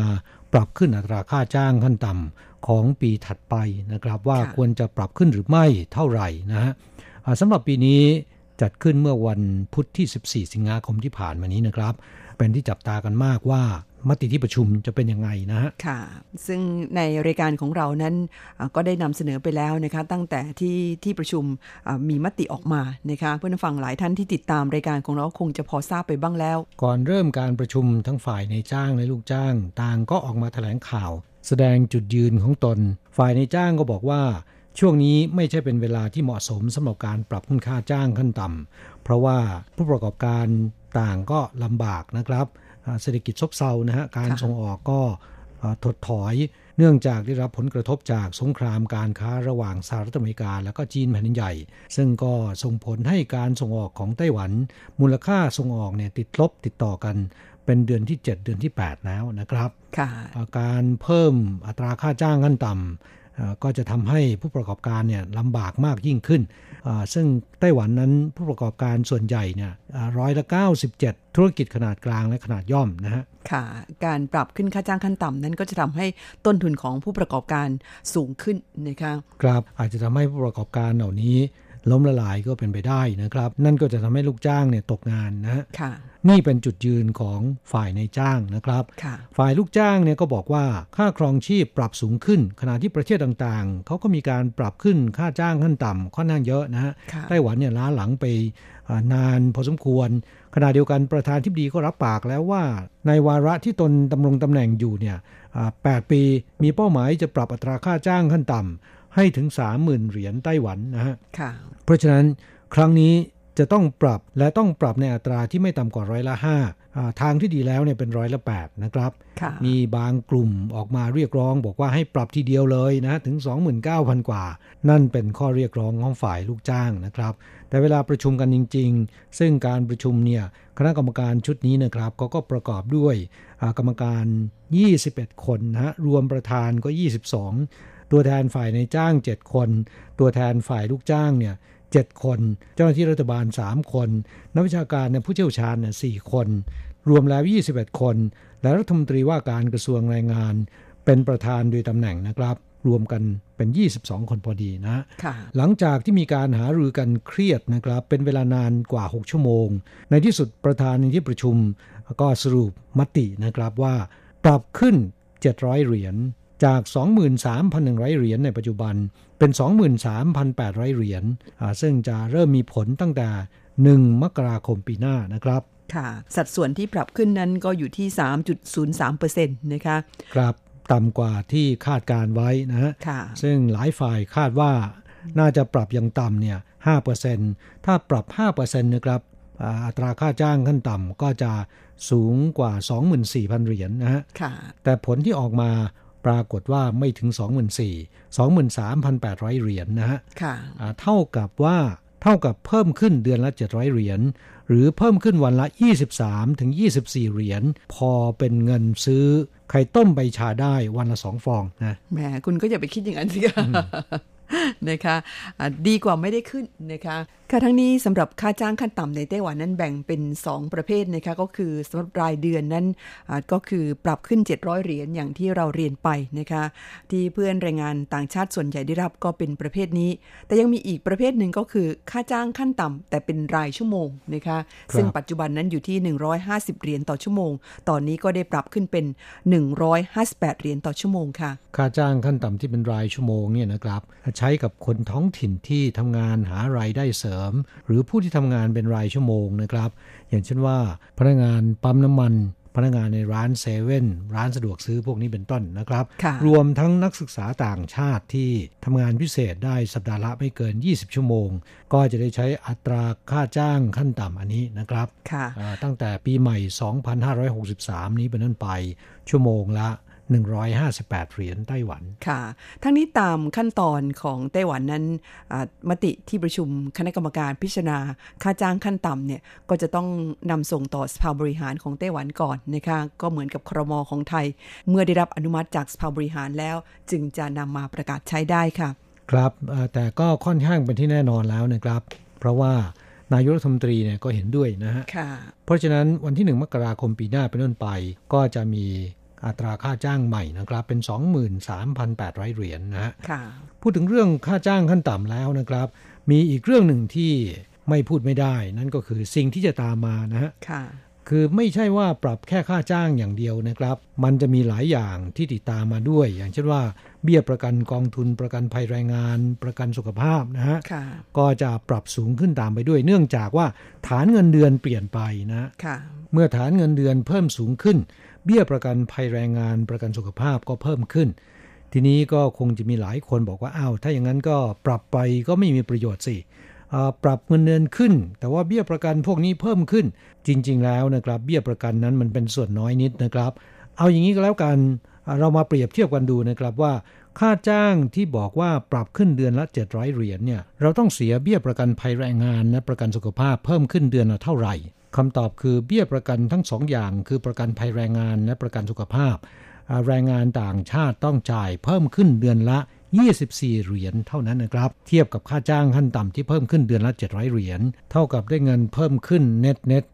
ปรับขึ้นอัตราค่าจ้างขั้นต่ำของปีถัดไปนะครับ ว่าควรจะปรับขึ้นหรือไม่เท่าไหร่นะฮะสำหรับปีนี้จัดขึ้นเมื่อวันพุธที่ 14 สิงหาคมที่ผ่านมานี้นะครับ เป็นที่จับตากันมากว่า มติที่ประชุมจะเป็นยังไงนะฮะค่ะ ซึ่งในรายการของเรานั้นก็ได้นำเสนอไปแล้วนะคะตั้งแต่ที่ที่ประชุมมีมติออกมานะคะเพื่อนฟังหลายท่านที่ติดตามรายการของเราคงจะพอทราบไปบ้างแล้ว ก่อนเริ่มการประชุมทั้งฝ่ายในจ้างและลูกจ้าง ต่างก็ออกมาแถลงข่าว แสดงจุดยืนของตน ฝ่ายในจ้างก็บอกว่าช่วงนี้ไม่ใช่เป็นเวลาที่เหมาะสมสำหรับการปรับขึ้นค่าจ้างขั้นต่ำเพราะว่าผู้ประกอบการต่างก็ลำบากนะครับ เศรษฐกิจซบเซานะฮะการส่งออกก็ถดถอยเนื่องจากได้รับผลกระทบจากสงครามการค้าระหว่างสหรัฐอเมริกา และก็จีนแผ่นใหญ่ ซึ่งก็ส่งผลให้การส่งออกของไต้หวัน มูลค่าส่งออกเนี่ยติดลบติดต่อกันเป็นเดือนที่ 7 เดือนที่ 8 แล้วนะครับ การเพิ่มอัตราค่าจ้างขั้นต่ำ ก็จะทำให้ผู้ประกอบการเนี่ยลำบากมากยิ่งขึ้น ซึ่งไต้หวันนั้นผู้ประกอบการส่วนใหญ่เนี่ยร้อยละ97 ธุรกิจขนาดกลางและขนาดย่อมนะฮะ ค่ะ การปรับขึ้นค่าจ้างขั้นต่ำนั้นก็จะทำให้ต้นทุนของผู้ประกอบการสูงขึ้นนะคะครับอาจจะทำให้ผู้ประกอบการเหล่านี้ล้มละลายก็เป็นไปได้นะครับ นั่นก็จะทำให้ลูกจ้างเนี่ยตกงานนะค่ะ นี่เป็นจุดยืนของฝ่ายในจ้างนะครับฝ่ายลูกจ้างเนี่ยก็บอกว่าค่าครองชีพปรับสูงขึ้น ขณะที่ประเทศต่างๆเขาก็มีการปรับขึ้นค่าจ้างขั้นต่ำค่อนข้างเยอะนะฮะไต้หวันเนี่ยล้าหลังไปนานพอสมควร ขณะเดียวกันประธานทิบดีก็รับปากแล้วว่า ในวาระที่ตนดำรงตำแหน่งอยู่เนี่ยแปดปีมีเป้าหมายจะปรับอัตราค่าจ้างขั้นต่ำให้ถึง 30,000 เหรียญไต้หวันนะฮะเพราะฉะนั้นครั้งนี้ จะต้องปรับและต้องปรับในอัตราที่ไม่ต่ำกว่าร้อยละห้าทางที่ดีแล้วเนี่ยเป็นร้อยละ8นะครับ มีบางกลุ่มออกมาเรียกร้อง บอกว่าให้ปรับทีเดียวเลยนะถึง 29,000 กว่า นั่นเป็นข้อเรียกร้องของฝ่ายลูกจ้างนะครับ แต่เวลาประชุมกันจริง ๆ ซึ่งการประชุมเนี่ยคณะกรรมการชุดนี้นะครับก็ก็ประกอบด้วยกรรมการ 21 คนนะรวมประธานก็ 22 ตัวแทนฝ่ายในจ้าง 7 คน ตัวแทนฝ่ายลูกจ้างเนี่ย 7 คน เจ้าหน้าที่รัฐบาล 3 คน นักวิชาการเนี่ยผู้เชี่ยวชาญเนี่ย4คน รวมแล้ว 21 คน และรัฐมนตรีว่าการกระทรวงแรงงาน เป็นประธานโดยตำแหน่งนะครับ รวมกันเป็น 22 คนพอดีนะหลังจากที่มีการหารือกันเครียดนะครับ เป็นเวลานานกว่า 6 ชั่วโมง ในที่สุดประธานในที่ประชุม ก็สรุปมตินะครับว่า ปรับขึ้น 700 เหรียญจาก 23,100 เหรียญในปัจจุบัน เป็น 23,800 เหรียญซึ่งจะเริ่มมีผลตั้งแต่ 1 มกราคมปีหน้านะครับค่ะ สัดส่วนที่ปรับขึ้นนั้นก็อยู่ที่ 3.03%นะคะครับต่ำกว่าที่คาดการไว้นะฮะซึ่งหลายฝ่ายคาดว่าน่าจะปรับอย่างต่ำเนี่ย 5%ถ้าปรับ 5%นะครับอัตราค่าจ้างขั้นต่ำก็จะสูงกว่า 24,000 เหรียญนนะฮะแต่ผลที่ออกมา ปรากฏว่าไม่ถึง 24,000 23,800 เหรียญนนะฮะเท่ากับว่าเท่ากับเพิ่มขึ้นเดือนละ 700 เหรียญ หรือเพิ่มขึ้นวันละ 23ถึง24 เหรียญ พอเป็นเงินซื้อไข่ต้มใบชาได้วันละสองฟองนะแหมคุณก็อย่าไปคิดอย่างนั้นสิคะนะคะดีกว่าไม่ได้ขึ้นนะคะ ค่ะทั้งนี้สำหรับค่าจ้างขั้นต่ำในไต้หวันนั้นแบ่งเป็น 2 ประเภทนะคะก็คือสำหรับรายเดือนนั้นก็คือปรับขึ้น 700 เหรียญอย่างที่เราเรียนไปนะคะที่เพื่อนแรงงานต่างชาติส่วนใหญ่ได้รับก็เป็นประเภทนี้ แต่ยังมีอีกประเภทหนึ่งก็คือค่าจ้างขั้นต่ำแต่เป็นรายชั่วโมงนะคะซึ่งปัจจุบันนั้นอยู่ที่ 150 เหรียญต่อชั่วโมง ตอนนี้ก็ได้ปรับขึ้นเป็น 158 เหรียญต่อชั่วโมงค่ะค่าจ้างขั้นต่ำที่เป็นรายชั่วโมงเนี่ยนะครับใช้กับคนท้องถิ่นที่ทำงานหารายได้เสริมหรือผู้ที่ทำงานเป็นรายชั่วโมงนะครับ อย่างเช่นว่า พนักงานปั๊มน้ำมัน พนักงานในร้านเซเว่นร้านสะดวกซื้อพวกนี้เป็นต้นนะครับค่ะรวมทั้งนักศึกษาต่างชาติที่ทำงานพิเศษได้สัปดาห์ละไม่เกิน 20 ชั่วโมง ก็จะได้ใช้อัตราค่าจ้างขั้นต่ำอันนี้นะครับค่ะอ่าตั้งแต่ปีใหม่ 2563 นี้เป็นต้นไปชั่วโมงละ 158 เหรียญไต้หวัน ค่ะ ทั้งนี้ตามขั้นตอนของไต้หวันนั้นอ่ามติที่ประชุมคณะกรรมการพิจารณาค่าจ้างขั้นต่ำเนี่ยก็จะต้องนำส่งต่อสภาบริหารของไต้หวันก่อนนะคะก็เหมือนกับครมของไทย เมื่อได้รับอนุมัติจากสภาบริหารแล้ว จึงจะนำมาประกาศใช้ได้ค่ะ ครับเอ่อแต่ก็ค่อนข้างเป็นที่แน่นอนแล้วนะครับ เพราะว่านายกรัฐมนตรีเนี่ยก็เห็นด้วยนะฮะค่ะเพราะฉะนั้นวันที่ 1 มกราคมปีหน้าเป็นต้นไป ก็จะมี อัตราค่าจ้างใหม่นะครับ เป็น 23,800 เหรียญนะฮะค่ะพูดถึงเรื่องค่าจ้างขั้นต่ำแล้วนะครับ มีอีกเรื่องหนึ่งที่ไม่พูดไม่ได้ นั่นก็คือสิ่งที่จะตามมานะฮะค่ะคือไม่ใช่ว่าปรับแค่ค่าจ้างอย่างเดียวนะครับ มันจะมีหลายอย่างที่ติดตามมาด้วย อย่างเช่นว่า เบี้ยประกันกองทุนประกันภัยแรงงาน ประกันสุขภาพนะฮะค่ะก็จะปรับสูงขึ้นตามไปด้วย เนื่องจากว่าฐานเงินเดือนเปลี่ยนไปนะค่ะเมื่อฐานเงินเดือนเพิ่มสูงขึ้น เบี้ยประกันภัยแรงงานประกันสุขภาพก็เพิ่มขึ้น ทีนี้ก็คงจะมีหลายคนบอกว่าอ้าวถ้าอย่างนั้นก็ปรับไปก็ไม่มีประโยชน์สิปรับเงินเดือนขึ้น แต่ว่าเบี้ยประกันพวกนี้เพิ่มขึ้น จริง ๆ แล้วนะครับ เบี้ยประกันนั้นมันเป็นส่วนน้อยนิดนะครับ เอาอย่างนี้ก็แล้วกันเรามาเปรียบเทียบกันดูนะครับว่า ค่าจ้างที่บอกว่าปรับขึ้นเดือนละ700เหรียญเนี่ยเราต้องเสียเบี้ยประกันภัยแรงงานและประกันสุขภาพเพิ่มขึ้นเดือนละเท่าไหร่ คำตอบคือเบี้ยประกันทั้งสองอย่าง คือประกันภัยแรงงานและประกันสุขภาพอ่าแรงงานต่างชาติต้องจ่ายเพิ่มขึ้นเดือนละ 24 เหรียญเท่านั้นนะครับ เทียบกับค่าจ้างขั้นต่ำที่เพิ่มขึ้นเดือนละ 700 เหรียญเท่ากับได้เงินเพิ่มขึ้นเน็ตเน็ต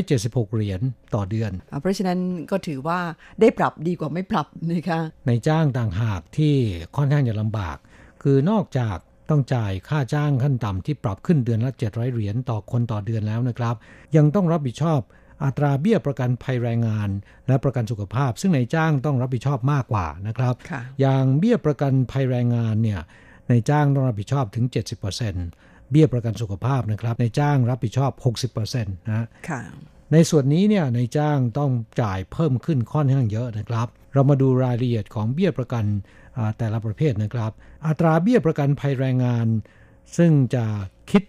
676 เหรียญต่อเดือนอ่าเพราะฉะนั้นก็ถือว่าได้ปรับดีกว่าไม่ปรับนะคะในจ้างต่างหากที่ค่อนข้างจะลำบาก คือนอกจาก ต้องจ่ายค่าจ้างขั้นต่ำที่ปรับขึ้นเดือนละ 700 เหรียญต่อคนต่อเดือนแล้วนะครับ ยังต้องรับผิดชอบอัตราเบี้ยประกันภัยแรงงาน และประกันสุขภาพ ซึ่งนายจ้างต้องรับผิดชอบมากกว่านะครับค่ะอย่างเบี้ยประกันภัยแรงงานเนี่ยนายจ้างต้องรับผิดชอบถึง 70%เบี้ยประกันสุขภาพนะครับนายจ้างรับผิดชอบ 60%นะค่ะในส่วนนี้เนี่ยนายจ้างต้องจ่ายเพิ่มขึ้นค่อนข้างเยอะนะครับ เรามาดูรายละเอียดของเบี้ยประกันอ่า แต่ละประเภทนะครับ อัตราเบี้ยประกันภัยแรงงาน ซึ่งจะคิด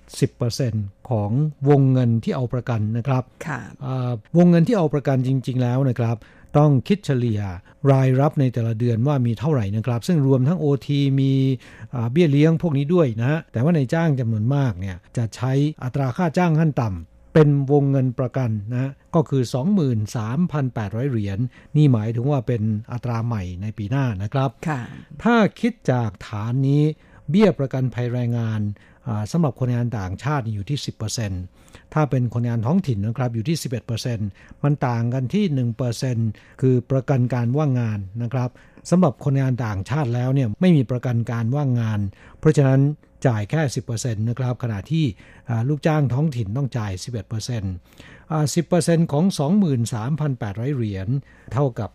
10%ของวงเงินที่เอาประกันนะครับค่ะอ่าวงเงินที่เอาประกันจริง ๆ แล้วนะครับ ต้องคิดเฉลี่ยรายรับในแต่ละเดือนว่ามีเท่าไหร่นะครับ ซึ่งรวมทั้ง OT มีอ่าเบี้ยเลี้ยงพวกนี้ด้วยนะฮะแต่ว่าในายจ้างจำนวนมากเนี่ยจะใช้อัตราค่าจ้างขั้นต่ำ เป็นวงเงินประกันนะก็คือ 23,800 เหรียญนี่หมายถึงว่าเป็นอัตราใหม่ในปีหน้านะครับค่ะถ้าคิดจากฐานนี้เบี้ยประกันภัยแรงงานอ่าสำหรับคนงานต่างชาติอยู่ที่ 10%ถ้าเป็นคนงานท้องถิ่นนะครับอยู่ที่ 11%มันต่างกันที่ 1%คือประกันการว่างงานนะครับสำหรับคนงานต่างชาติแล้วเนี่ยไม่มีประกันการว่างงาน เพราะฉะนั้น จ่ายแค่ 10%นะครับขณะที่ลูกจ้างท้องถิ่นต้องจ่าย 11%อ่า10%ของ 23,800 เหรียญเท่ากับ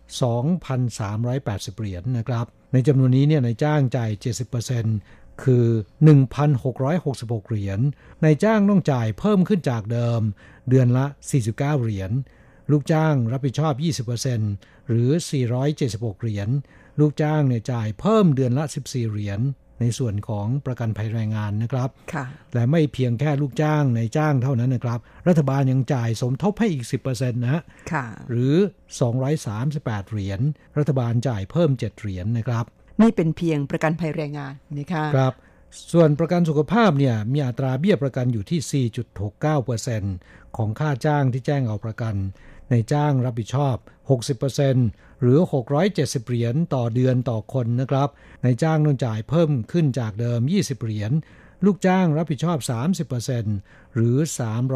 2,380 เหรียญนะครับ ในจำนวนนี้เนี่ยนายจ้างจ่าย 70%คือ 1,666 เหรียญนายจ้างต้องจ่ายเพิ่มขึ้นจากเดิม เดือนละ 49 เหรียญลูกจ้างรับผิดชอบ 20%หรือ 476 เหรียญ ลูกจ้างเนี่ยจ่ายเพิ่มเดือนละ 14 เหรียญ ในส่วนของประกันภัยแรงงานนะครับค่ะและไม่เพียงแค่ลูกจ้างในจ้างเท่านั้นนะครับ รัฐบาลยังจ่ายสมทบให้อีก 10%นะฮะค่ะหรือ 238 เหรียญรัฐบาลจ่ายเพิ่ม 7 เหรียญนะครับ นี่เป็นเพียงประกันภัยแรงงานนะคะครับส่วนประกันสุขภาพเนี่ยมีอัตราเบี้ยประกันอยู่ที่ 4.69%ของค่าจ้างที่แจ้งเอาประกัน ในจ้างรับผิดชอบ 60% หรือ 670 เหรียญต่อเดือนต่อคนนะครับในจ้างต้องจ่ายเพิ่มขึ้นจากเดิม 20 เหรียญลูกจ้างรับผิดชอบ 30%หรือ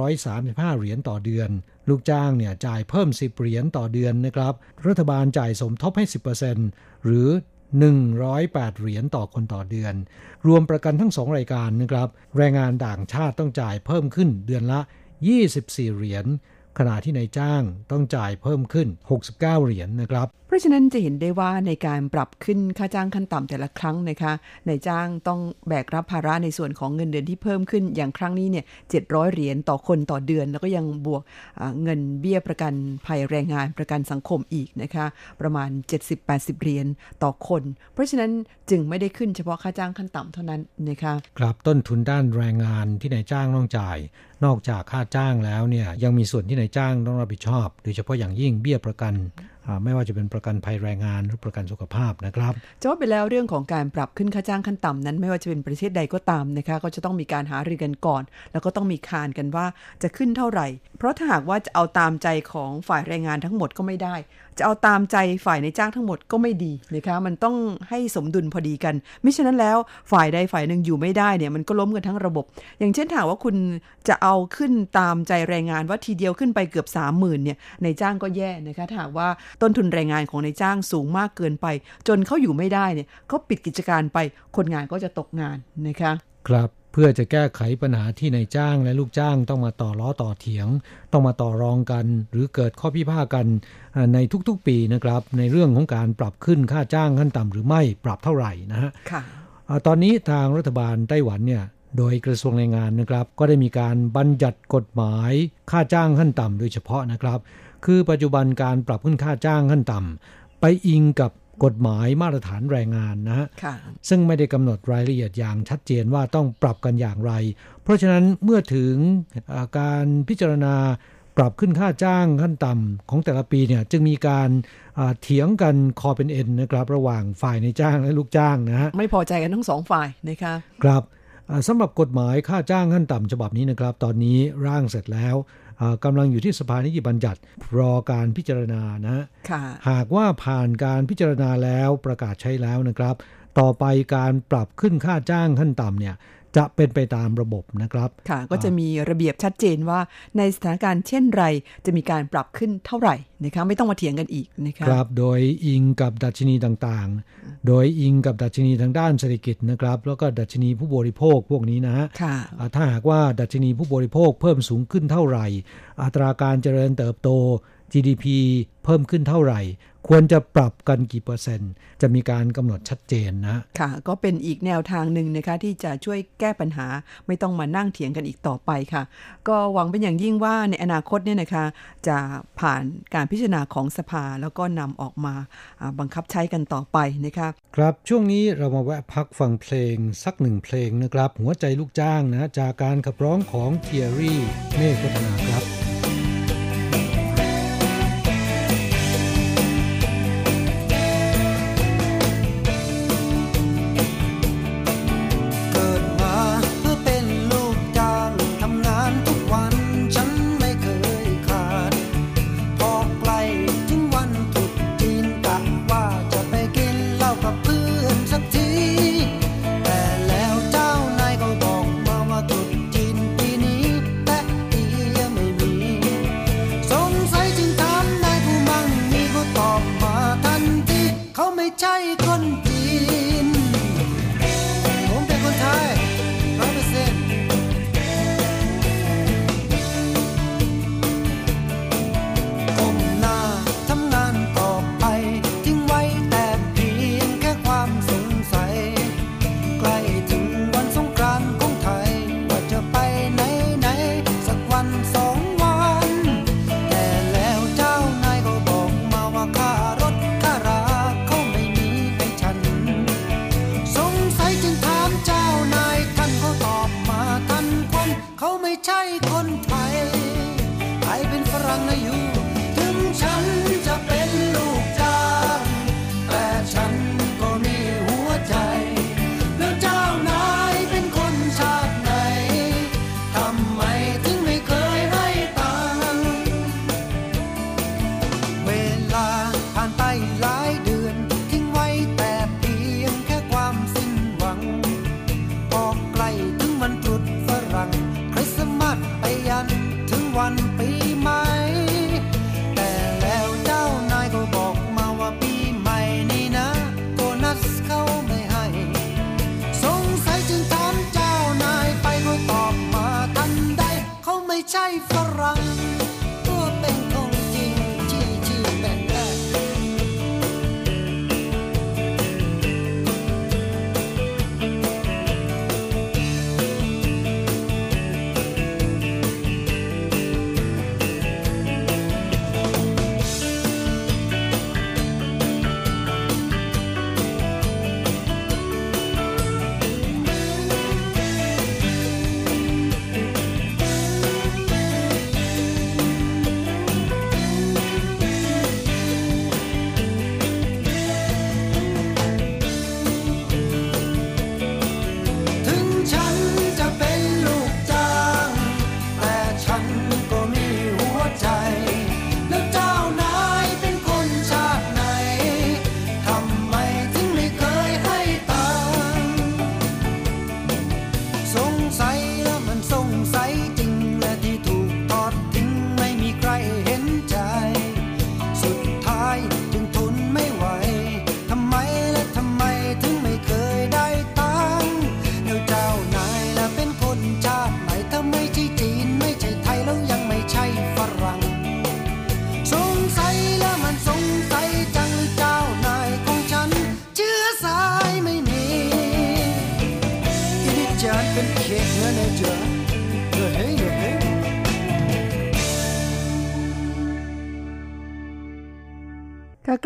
335 เหรียญต่อเดือน ลูกจ้างเนี่ยจ่ายเพิ่ม 10 เหรียญต่อเดือนนะครับ รัฐบาลจ่ายสมทบให้ 10%หรือ 108 เหรียญต่อคนต่อเดือน รวมประกันทั้งสองรายการนะครับ แรงงานต่างชาติต้องจ่ายเพิ่มขึ้นเดือนละ 24 เหรียญ ขณะที่นายจ้างต้องจ่ายเพิ่มขึ้น 69 เหรียญนะครับ เพราะราะฉะนั้นจะเห็นได้ว่าในการปรับขึ้นค่าจ้างขั้นต่ำแต่ละครั้งนะคะนายจ้างต้องแบกรับภาระในส่วนของเงินเดือนที่เพิ่มขึ้นอย่างครั้งนี้เนี่ย700 เหรียญต่อคนต่อเดือน แล้วก็ยังบวกเงินเบี้ยประกันภัยแรงงานประกันสังคมอีกนะคะประมาณ 70-80 เหรียญต่อคน เพราะฉะนั้นจึงไม่ได้ขึ้นเฉพาะค่าจ้างขั้นต่ำเท่านั้นนะคะครับต้นทุนด้านแรงงานที่นายจ้างต้องจ่ายนอกจากค่าจ้างแล้วเนี่ยยังมีส่วนที่นายจ้างต้องรับผิดชอบ โดยเฉพาะอย่างยิ่งเบี้ยประกัน ไม่ว่าจะเป็นประกันภัยแรงงานหรือประกันสุขภาพนะครับจะว่าไปแล้วเรื่องของการปรับขึ้นค่าจ้างขั้นต่ำนั้น ไม่ว่าจะเป็นประเทศใดก็ตามนะคะก็จะต้องมีการหารือกันก่อน แล้วก็ต้องมีคานกันว่าจะขึ้นเท่าไหร่ เพราะถ้าหากว่าจะเอาตามใจของฝ่ายแรงงานทั้งหมดก็ไม่ได้ จะเอาตามใจฝ่ายในจ้างทั้งหมดก็ไม่ดีนะคะมันต้องให้สมดุลพอดีกันม่เช่นนั้นแล้วฝ่ายใดฝ่ายหนึ่งอยู่ไม่ได้เนี่ยมันก็ล้มกันทั้งระบบ อย่างเช่นถามว่าคุณจะเอาขึ้นตามใจแรงงานว่าทีเดียวขึ้นไปเกือบ 3 0,000เนี่ยในจ้างก็แย่นะคะถ้าหากว่าต้นทุนแรงงานของในจ้างสูงมากเกินไป จนเขาอยู่ไม่ได้เนี่ยเขาปิดกิจการไปคนงานก็จะตกงานนะคะครับเพื่อจะแก้ไขปัญหาที่ในจ้างและลูกจ้างต้องมาต่อล้อต่อเถียง ต้องมาต่อรองกัน หรือเกิดข้อพิพาทกันในทุกๆปีนะครับ ในเรื่องของการปรับขึ้นค่าจ้างขั้นต่ำหรือไม่ปรับเท่าไหร่นะฮะตอนนี้ทางรัฐบาลไต้หวันเนี่ยโดยกระทรวงแรงงานนะครับ ก็ได้มีการบัญญัติกฎหมายค่าจ้างขั้นต่ำโดยเฉพาะนะครับ คือปัจจุบันการปรับขึ้นค่าจ้างขั้นต่ำไปอิงกับกฎหมายมาตรฐานแรงงานนะฮะซึ่งไม่ได้กำหนดรายละเอียดอย่างชัดเจนว่าต้องปรับกันอย่างไร เพราะฉะนั้นเมื่อถึงการพิจารณาปรับขึ้นค่าจ้างขั้นต่ำของแต่ละปีเนี่ยจึงมีการเถียงกันคอเป็นเอ็นนะครับระหว่างฝ่ายในจ้างและลูกจ้างนะฮะไม่พอใจกันทั้งสองฝ่ายนะคะครับสำหรับกฎหมายค่าจ้างขั้นต่ำฉบับนี้นะครับ ตอนนี้ร่างเสร็จแล้ว กำลังอยู่ที่สภานิติบัญญัติรอการพิจารณานะหากว่าผ่านการพิจารณาแล้วประกาศใช้แล้วนะครับ ต่อไปการปรับขึ้นค่าจ้างขั้นต่ำเนี่ย จะเป็นไปตามระบบนะครับ ค่ะ ก็จะมีระเบียบชัดเจนว่าในสถานการณ์เช่นไร จะมีการปรับขึ้นเท่าไหร่นะคะไม่ต้องมาเถียงกันอีกนะคะครับ โดยอิงกับดัชนีต่างๆ โดยอิงกับดัชนีทางด้านเศรษฐกิจนะครับ แล้วก็ดัชนีผู้บริโภคพวกนี้นะฮะถ้าหากว่าดัชนีผู้บริโภคเพิ่มสูงขึ้นเท่าไหร่ อัตราการเจริญเติบโต GDP เพิ่มขึ้นเท่าไหร่ ควรจะปรับกันกี่เปอร์เซ็นต์ จะมีการกำหนดชัดเจนนะค่ะ ก็เป็นอีกแนวทางหนึ่งนะคะ ที่จะช่วยแก้ปัญหาไม่ต้องมานั่งเถียงกันอีกต่อไปค่ะ ก็หวังเป็นอย่างยิ่งว่าในอนาคตเนี่ยนะคะ จะผ่านการพิจารณาของสภาแล้วก็นำออกมาบังคับใช้กันต่อไปนะคะครับช่วงนี้เรามาแวะพักฟังเพลงสักหนึ่งเพลงนะครับ หัวใจลูกจ้างนะจากการขับร้องของเทียรี่เมฆพัฒนาครับ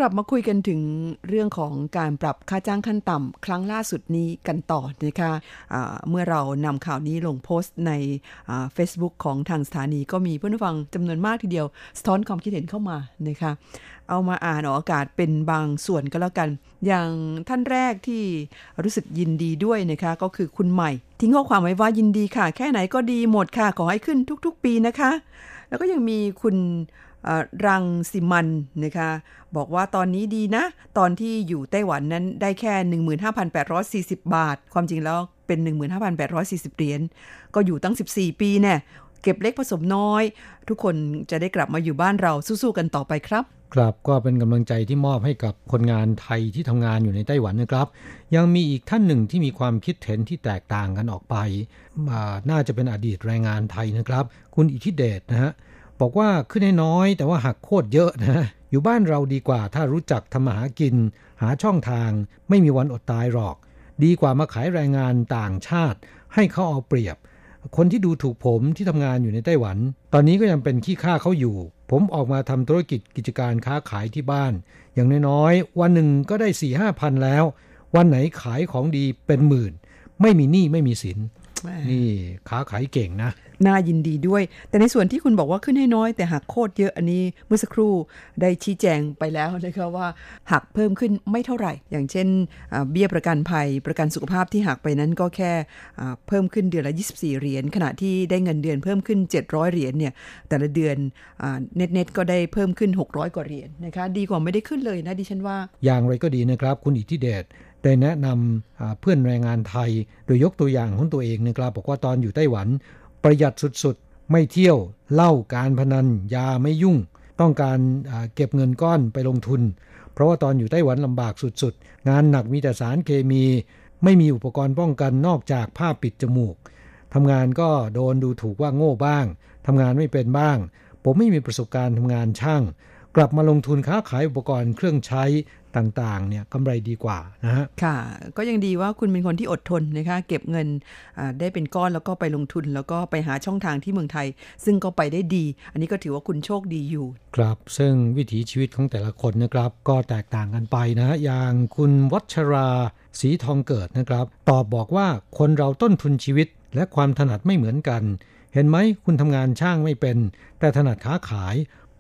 กลับมาคุยกันถึงเรื่องของการปรับค่าจ้างขั้นต่ำครั้งล่าสุดนี้กันต่อนะคะะเมื่อเรานำข่าวนี้ลงโพสต์ในเฟซบุ๊กของทางสถานีก็มีเพื่อนฟังจำนวนมากทีเดียว สะท้อนความคิดเห็นเข้ามานะคะเอามาอ่านออกอากาศเป็นบางส่วนก็แล้วกัน อย่างท่านแรกที่รู้สึกยินดีด้วยนะคะก็คือคุณใหม่ ทิ้งข้อความไว้ว่ายินดีค่ะ แค่ไหนก็ดีหมดค่ะ ขอให้ขึ้นทุกๆ ปีนะคะ แล้วก็ยังมีคุณ รังสิมันนะคะบอกว่าตอนนี้ดีนะ ตอนที่อยู่ไต้หวันนั้นได้แค่ 15,840 บาท ความจริงแล้วเป็น 15,840 เหรียญก็อยู่ตั้ง 14 ปีแน่เก็บเล็กผสมน้อย ทุกคนจะได้กลับมาอยู่บ้านเราสู้ๆกันต่อไปครับ ครับก็เป็นกำลังใจที่มอบให้กับคนงานไทยที่ทำงานอยู่ในไต้หวันนะครับ ยังมีอีกท่านหนึ่งที่มีความคิดเห็นที่แตกต่างกันออกไปน่าจะเป็นอดีตแรงงานไทยนะครับ คุณอิทธิเดชนะฮะ บอกว่าขึ้นให้น้อย แต่ว่าหักโคตรเยอะนะ อยู่บ้านเราดีกว่าถ้ารู้จักทำมาหากิน หาช่องทาง ไม่มีวันอดตายหรอก ดีกว่ามาขายแรงงานต่างชาติ ให้เขาเอาเปรียบ คนที่ดูถูกผมที่ทำงานอยู่ในไต้หวัน ตอนนี้ก็ยังเป็นขี้ข้าเขาอยู่ ผมออกมาทำธุรกิจกิจการค้าขายที่บ้าน อย่างน้อยๆวันหนึ่งก็ได้สี่ห้าพันแล้ว วันไหนขายของดีเป็นหมื่น ไม่มีหนี้ไม่มีสินนี่ค้าขายเก่งนะ น่ายินดีด้วย แต่ในส่วนที่คุณบอกว่าขึ้นให้น้อย แต่หักโคตรเยอะอันนี้เมื่อสักครู่ได้ชี้แจงไปแล้วนะคะว่าหักเพิ่มขึ้นไม่เท่าไหร่ อย่างเช่นเบี้ยประกันภัยประกันสุขภาพที่หักไปนั้นก็แค่เพิ่มขึ้นเดือนละ 24 เหรียญขณะที่ได้เงินเดือนเพิ่มขึ้น 700 เหรียญเนี่ยแต่ละเดือนเน็ตเน็ตก็ได้เพิ่มขึ้น 600 กว่าเหรียญนะคะดีกว่าไม่ได้ขึ้นเลยนะดิฉันว่า อย่างไรก็ดีนะครับ คุณอิทธิเดชได้แนะนำเพื่อนแรงงานไทย โดยยกตัวอย่างของตัวเองนะครับบอกว่าตอนอยู่ไต้หวัน ประหยัดสุดๆ ไม่เที่ยวเหล้าการพนันยาไม่ยุ่ง ต้องการเก็บเงินก้อนไปลงทุน เพราะว่าตอนอยู่ไต้หวันลำบากสุดๆ งานหนักมีแต่สารเคมี ไม่มีอุปกรณ์ป้องกันนอกจากผ้าปิดจมูกทำงานก็โดนดูถูกว่าโง่บ้างทำงานไม่เป็นบ้าง ผมไม่มีประสบการณ์ทำงานช่าง กลับมาลงทุนค้าขายอุปกรณ์เครื่องใช้ ต่างๆเนี่ยกำไรดีกว่านะฮะค่ะ ก็ยังดีว่าคุณเป็นคนที่อดทนนะคะเก็บเงินได้เป็นก้อนแล้วก็ไปลงทุน แล้วก็ไปหาช่องทางที่เมืองไทย ซึ่งก็ไปได้ดี อันนี้ก็ถือว่าคุณโชคดีอยู่ ครับ ซึ่งวิถีชีวิตของแต่ละคนนะครับ ก็แตกต่างกันไปนะ อย่างคุณวัชราสีทองเกิดนะครับ ตอบบอกว่าคนเราต้นทุนชีวิต และความถนัดไม่เหมือนกัน เห็นไหมคุณทำงานช่างไม่เป็น แต่ถนัดค้าขาย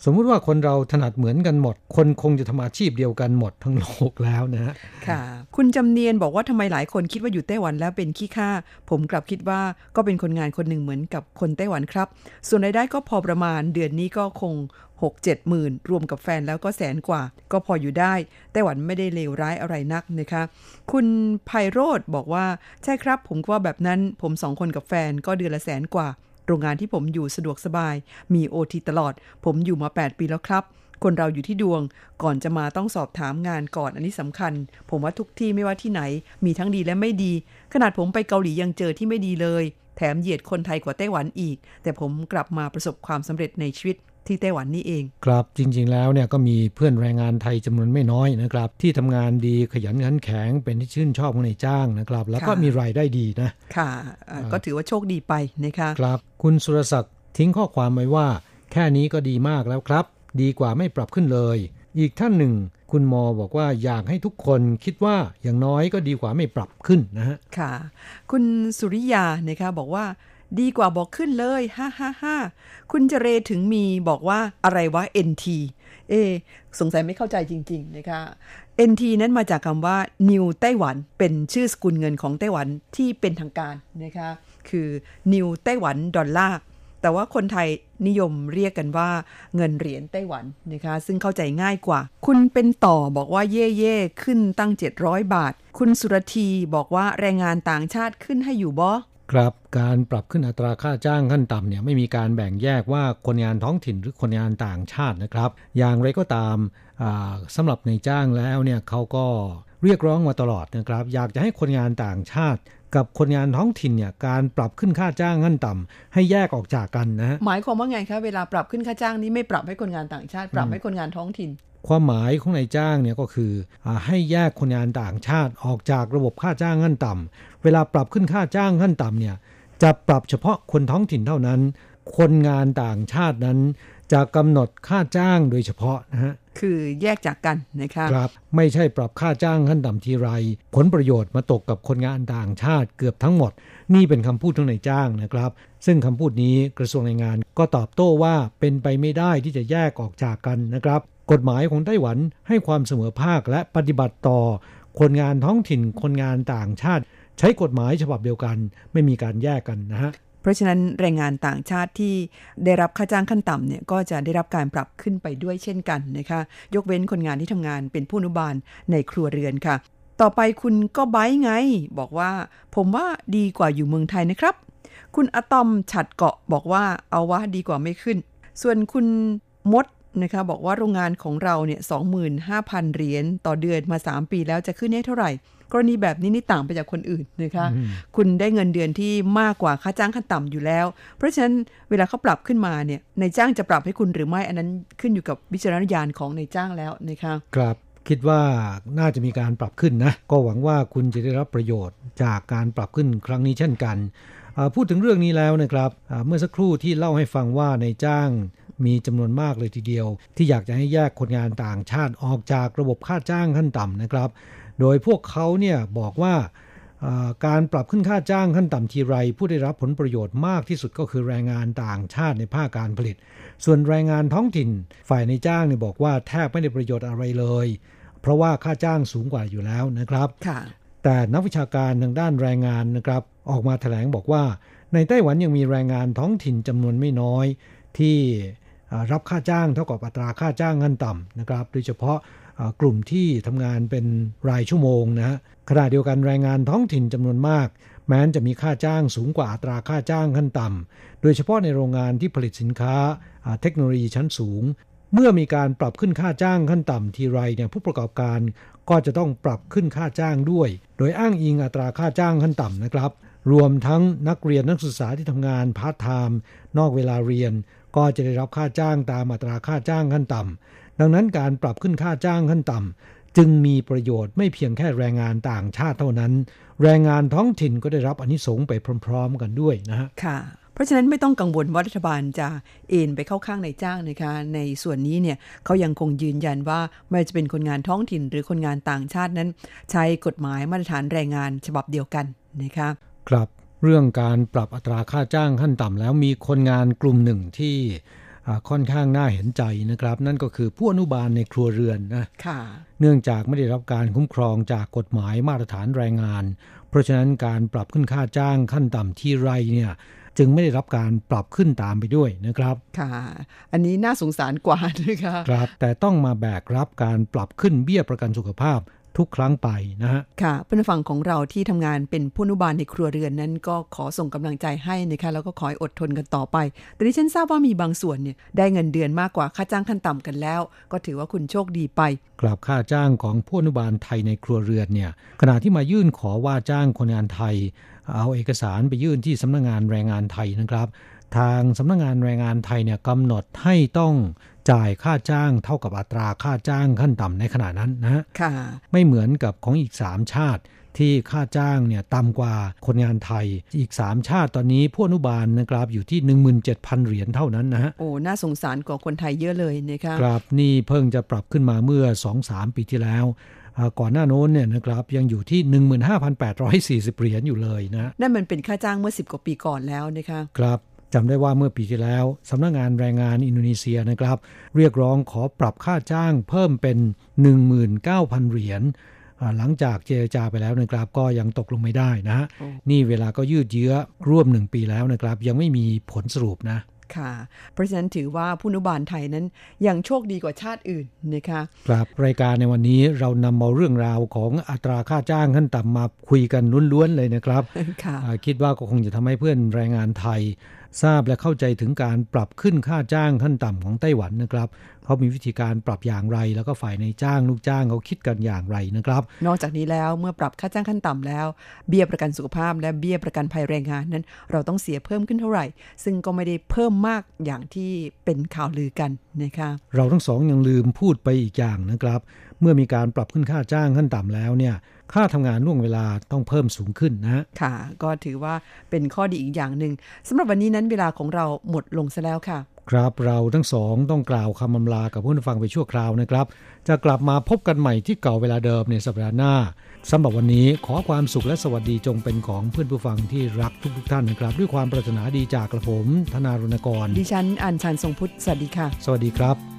สมมุติว่าคนเราถนัดเหมือนกันหมด คนคงจะทำอาชีพเดียวกันหมดทั้งโลกแล้วนะฮะค่ะ คุณจำเนียนบอกว่าทำไมหลายคนคิดว่าอยู่ไต้หวันแล้วเป็นขี้ข้า ผมกลับคิดว่าก็เป็นคนงานคนหนึ่งเหมือนกับคนไต้หวันครับ ส่วนรายได้ก็พอประมาณเดือนนี้ก็คง6 7หมื่นรวมกับแฟนแล้วก็แสนกว่า ก็พออยู่ได้ ไต้หวันไม่ได้เลวร้ายอะไรนักนะคะ คุณไพโรธบอกว่าใช่ครับ ผมว่าแบบนั้นผมสองคนกับแฟนก็เดือนละแสนกว่า โรงงานที่ผมอยู่สะดวกสบาย มีโอทีตลอด ผมอยู่มา 8 ปีแล้วครับ คนเราอยู่ที่ดวง ก่อนจะมาต้องสอบถามงานก่อนอันนี้สำคัญ ผมว่าทุกที่ไม่ว่าที่ไหน มีทั้งดีและไม่ดี ขนาดผมไปเกาหลียังเจอที่ไม่ดีเลย แถมเหยียดคนไทยกว่าไต้หวันอีก แต่ผมกลับมาประสบความสำเร็จในชีวิต ที่ไต้หวันนี่เอง ครับจริงๆแล้วเนี่ยก็มีเพื่อนแรงงานไทยจำนวนไม่น้อยนะครับ ที่ทำงานดีขยันขันแข็งเป็นที่ชื่นชอบของนายจ้างนะครับ แล้วก็มีรายได้ดีนะค่ะก็ถือว่าโชคดีไปนะคะครับ คุณสุรศักดิ์ทิ้งข้อความไว้ว่า แค่นี้ก็ดีมากแล้วครับ ดีกว่าไม่ปรับขึ้นเลย อีกท่านหนึ่งคุณมอบอกว่าอยากให้ทุกคนคิดว่าอย่างน้อยก็ดีกว่าไม่ปรับขึ้นนะฮะ ค่ะ คุณสุริยานะคะบอกว่า ดีกว่าบอกขึ้นเลยฮ่าฮ่าฮ่าคุณเจเรถึงมีบอกว่าอะไรวะ NT เอ สงสัยไม่เข้าใจจริง ๆ นะคะ NT นั้นมาจากคำว่า New ไต้หวัน เป็นชื่อสกุลเงินของไต้หวันที่เป็นทางการนะคะ คือ New ไต้หวันดอลลาร์แต่ว่าคนไทยนิยมเรียกกันว่าเงินเหรียญไต้หวันนะคะ ซึ่งเข้าใจง่ายกว่า คุณเป็นต่อบอกว่าเย่เย่ขึ้นตั้ง 700 บาท คุณสุรทีบอกว่าแรงงานต่างชาติขึ้นให้อยู่บ่ ครับการปรับขึ้นอัตราค่าจ้างขั้นต่ำเนี่ยไม่มีการแบ่งแยกว่าคนงานท้องถิ่นหรือคนงานต่างชาตินะครับ อย่างไรก็ตามสำหรับในจ้างแล้วเนี่ยเขาก็เรียกร้องมาตลอดนะครับ อยากจะให้คนงานต่างชาติ กับคนงานท้องถิ่นเนี่ยการปรับขึ้นค่าจ้างขั้นต่ำให้แยกออกจากกันนะหมายความว่าไงคะเวลาปรับขึ้นค่าจ้างนี้ไม่ปรับให้คนงานต่างชาติ ปรับให้คนงานท้องถิ่นความหมายของนายจ้างเนี่ยก็คืออให้แยกคนงานต่างชาติออกจากระบบค่าจ้างขั้นต่ำ เวลาปรับขึ้นค่าจ้างขั้นต่ำเนี่ยจะปรับเฉพาะคนท้องถิ่นเท่านั้น คนงานต่างชาตินั้น จะกำหนดค่าจ้างโดยเฉพาะนะฮะ คือแยกจากกันนะคะครับ ไม่ใช่ปรับค่าจ้างขั้นต่ำทีไร ผลประโยชน์มาตกกับคนงานต่างชาติเกือบทั้งหมด นี่เป็นคำพูดของนายจ้างนะครับ ซึ่งคำพูดนี้กระทรวงแรงงานก็ตอบโต้ว่าเป็นไปไม่ได้ที่จะแยกออกจากกันนะครับ กฎหมายของไต้หวันให้ความเสมอภาคและปฏิบัติต่อ คนงานท้องถิ่นคนงานต่างชาติ ใช้กฎหมายฉบับเดียวกัน ไม่มีการแยกกันนะฮะเพราะฉะนั้นแรงงานต่างชาติที่ได้รับค่าจ้างขั้นต่ำเนี่ยก็จะได้รับการปรับขึ้นไปด้วยเช่นกันนะคะ ยกเว้นคนงานที่ทำงานเป็นผู้อนุบาลในครัวเรือนค่ะ ต่อไปคุณก็ไบไง บอกว่า ผมว่าดีกว่าอยู่เมืองไทยนะครับ คุณอะตอมฉัดเกาะบอกว่าเอาว่าดีกว่าไม่ขึ้น ส่วนคุณมดนะคะบอกว่าโรงงานของเราเนี่ยสองหมื่นห้าพันเหรียญต่อเดือนมา 3 ปีแล้วจะขึ้นได้เท่าไหร่ กรณีแบบนี้นี่ต่างไปจากคนอื่นนะคะคุณได้เงินเดือนที่มากกว่าค่าจ้างขั้นต่ำอยู่แล้ว เพราะฉะนั้นเวลาเขาปรับขึ้นมาเนี่ยนายจ้างจะปรับให้คุณหรือไม่อันนั้นขึ้นอยู่กับวิจารณญาณของนายจ้างแล้วนะคะครับคิดว่าน่าจะมีการปรับขึ้นนะ ก็หวังว่าคุณจะได้รับประโยชน์จากการปรับขึ้นครั้งนี้เช่นกัน พูดถึงเรื่องนี้แล้วนะครับเมื่อสักครู่ที่เล่าให้ฟังว่าในจ้างมีจำนวนมากเลยทีเดียว ที่อยากจะให้แยกคนงานต่างชาติออกจากระบบค่าจ้างขั้นต่ำนะครับ โดยพวกเขาเนี่ยบอกว่าการปรับขึ้นค่าจ้างขั้นต่ำทีไร ผู้ได้รับผลประโยชน์มากที่สุดก็คือแรงงานต่างชาติในภาคการผลิต ส่วนแรงงานท้องถิ่น ฝ่ายในจ้างเนี่ยบอกว่าแทบไม่ได้ประโยชน์อะไรเลย เพราะว่าค่าจ้างสูงกว่าอยู่แล้วนะครับ แต่นักวิชาการทางด้านแรงงานนะครับ ออกมาแถลงบอกว่า ในไต้หวันยังมีแรงงานท้องถิ่นจำนวนไม่น้อยที่รับค่าจ้างเท่ากับอัตราค่าจ้างขั้นต่ำนะครับ โดยเฉพาะ กลุ่มที่ทำงานเป็นรายชั่วโมงนะฮะขณะเดียวกันแรงงานท้องถิ่นจำนวนมาก แม้นจะมีค่าจ้างสูงกว่าอัตราค่าจ้างขั้นต่ำโดยเฉพาะในโรงงานที่ผลิตสินค้าเทคโนโลยีชั้นสูง เมื่อมีการปรับขึ้นค่าจ้างขั้นต่ำทีไรเนี่ยผู้ประกอบการก็จะต้องปรับขึ้นค่าจ้างด้วย โดยอ้างอิงอัตราค่าจ้างขั้นต่ำนะครับ รวมทั้งนักเรียนนักศึกษาที่ทำงานพาร์ทไทม์นอกเวลาเรียน ก็จะได้รับค่าจ้างตามอัตราค่าจ้างขั้นต่ำ ดังนั้นการปรับขึ้นค่าจ้างขั้นต่ำจึงมีประโยชน์ไม่เพียงแค่แรงงานต่างชาติเท่านั้น แรงงานท้องถิ่นก็ได้รับอนิสงส์ไปพร้อม ๆ กันด้วยนะฮะค่ะเพราะฉะนั้นไม่ต้องกังวลว่ารัฐบาลจะเอ็นไปเข้าข้างในจ้างนะคะในส่วนนี้เนี่ยเขายังคงยืนยันว่าไม่จะเป็นคนงานท้องถิ่นหรือคนงานต่างชาตินั้น ใช้กฎหมายมาตรฐานแรงงานฉบับเดียวกันนะคะครับเรื่องการปรับอัตราค่าจ้างขั้นต่ำแล้วมีคนงานกลุ่มหนึ่งที่ ค่อนข้างน่าเห็นใจนะครับ นั่นก็คือผู้อนุบาลในครัวเรือนนะเนื่องจากไม่ได้รับการคุ้มครองจากกฎหมายมาตรฐานแรงงาน เพราะฉะนั้นการปรับขึ้นค่าจ้างขั้นต่ำที่ไรเนี่ยจึงไม่ได้รับการปรับขึ้นตามไปด้วยนะครับ ค่ะ อันนี้น่าสงสารกว่านะคะ ครับ แต่ต้องมาแบกรับการปรับขึ้นเบี้ยประกันสุขภาพ ทุกครั้งไปนะฮะ ค่ะเพื่อนฝั่งของเราที่ทำงานเป็นผู้นุบาลในครัวเรือนนั้น ก็ขอส่งกำลังใจให้นะคะแล้วก็ขอให้อดทนกันต่อไป แต่ที่ฉันทราบว่ามีบางส่วนเนี่ยได้เงินเดือนมากกว่าค่าจ้างขั้นต่ำกันแล้ว ก็ถือว่าคุณโชคดีไปกลับค่าจ้างของผู้นุบาลไทยในครัวเรือนเนี่ยขณะที่มายื่นขอว่าจ้างคนงานไทย เอาเอกสารไปยื่นที่สำนักงงานแรงงานไทยนะครับ ทางสำนักงงานแรงงานไทยเนี่ยกำหนดให้ต้อง จ่ายค่าจ้างเท่ากับอัตราค่าจ้างขั้นต่ำในขณะนั้นนะค่ะไม่เหมือนกับของอีก3ชาติที่ค่าจ้างเนี่ยต่ำกว่าคนงานไทย อีก 3 ชาติตอนนี้ผู้อนุบาลนะครับอยู่ที่ 17,000 เหรียญเท่านั้นนะฮะโอ้น่าสงสารกว่าคนไทยเยอะเลยนะคะครับนี่เพิ่งจะปรับขึ้นมาเมื่อ 2-3 ปีที่แล้วก่อนหน้าโน้นเนี่ยนะครับยังอยู่ที่ 15,840 เหรียญอยู่เลยนะนั่นมันเป็นค่าจ้างเมื่อ 10 กว่าปีก่อนแล้วนะคะครับ จำได้ว่าเมื่อปีที่แล้วสำนักงงานแรงงานอินโดนีเซียนะครับ เรียกร้องขอปรับค่าจ้างเพิ่มเป็น 19,000 เหรียญหลังจากเจรจาไปแล้วนะครับก็ยังตกลงไม่ได้นะนี่เวลาก็ยืดเยื้อร่วมหนึ่งปีแล้วนะครับ ยังไม่มีผลสรุปนะค่ะเพราะฉะนั้นถือว่าผู้นุบาลไทยนั้นยังโชคดีกว่าชาติอื่นนะคะครับรายการในวันนี้เรานำเอาเรื่องราวของอัตราค่าจ้างขั้นต่ำมาคุยกันล้วนๆเลยนะครับ ค่ะอ่าคิดว่าก็คงจะทำให้เพื่อนแรงงานไทย ทราบและเข้าใจถึงการปรับขึ้นค่าจ้างขั้นต่ำของไต้หวันนะครับเขามีวิธีการปรับอย่างไร แล้วก็ฝ่ายในจ้างลูกจ้างเขาคิดกันอย่างไรนะครับ นอกจากนี้แล้วเมื่อปรับค่าจ้างขั้นต่ำแล้ว เบี้ยประกันสุขภาพ และเบี้ยประกันภัยแรงงานนั้น เราต้องเสียเพิ่มขึ้นเท่าไหร่ ซึ่งก็ไม่ได้เพิ่มมากอย่างที่เป็นข่าวลือกันนะคะเราทั้งสองยังลืมพูดไปอีกอย่างนะครับ เมื่อมีการปรับขึ้นค่าจ้างขั้นต่ำแล้วเนี่ย ค่าทำงานล่วงเวลาต้องเพิ่มสูงขึ้นนะค่ะ ก็ถือว่าเป็นข้อดีอีกอย่างหนึ่งสำหรับวันนี้นั้นเวลาของเราหมดลงซะแล้วค่ะ ครับเราทั้งสองต้องกล่าวคำอำลากับผู้ฟังไปชั่วคราวนะครับ จะกลับมาพบกันใหม่ที่เก่าเวลาเดิมในสัปดาห์หน้าสำหรับวันนี้ขอความสุขและสวัสดีจงเป็นของเพื่อนผู้ฟังที่รักทุกๆท่านนะครับ ด้วยความปรารถนาดีจากกระผมธนารณกร ดิฉันอัญชันทรงพุทธสวัสดีค่ะ สวัสดีครับ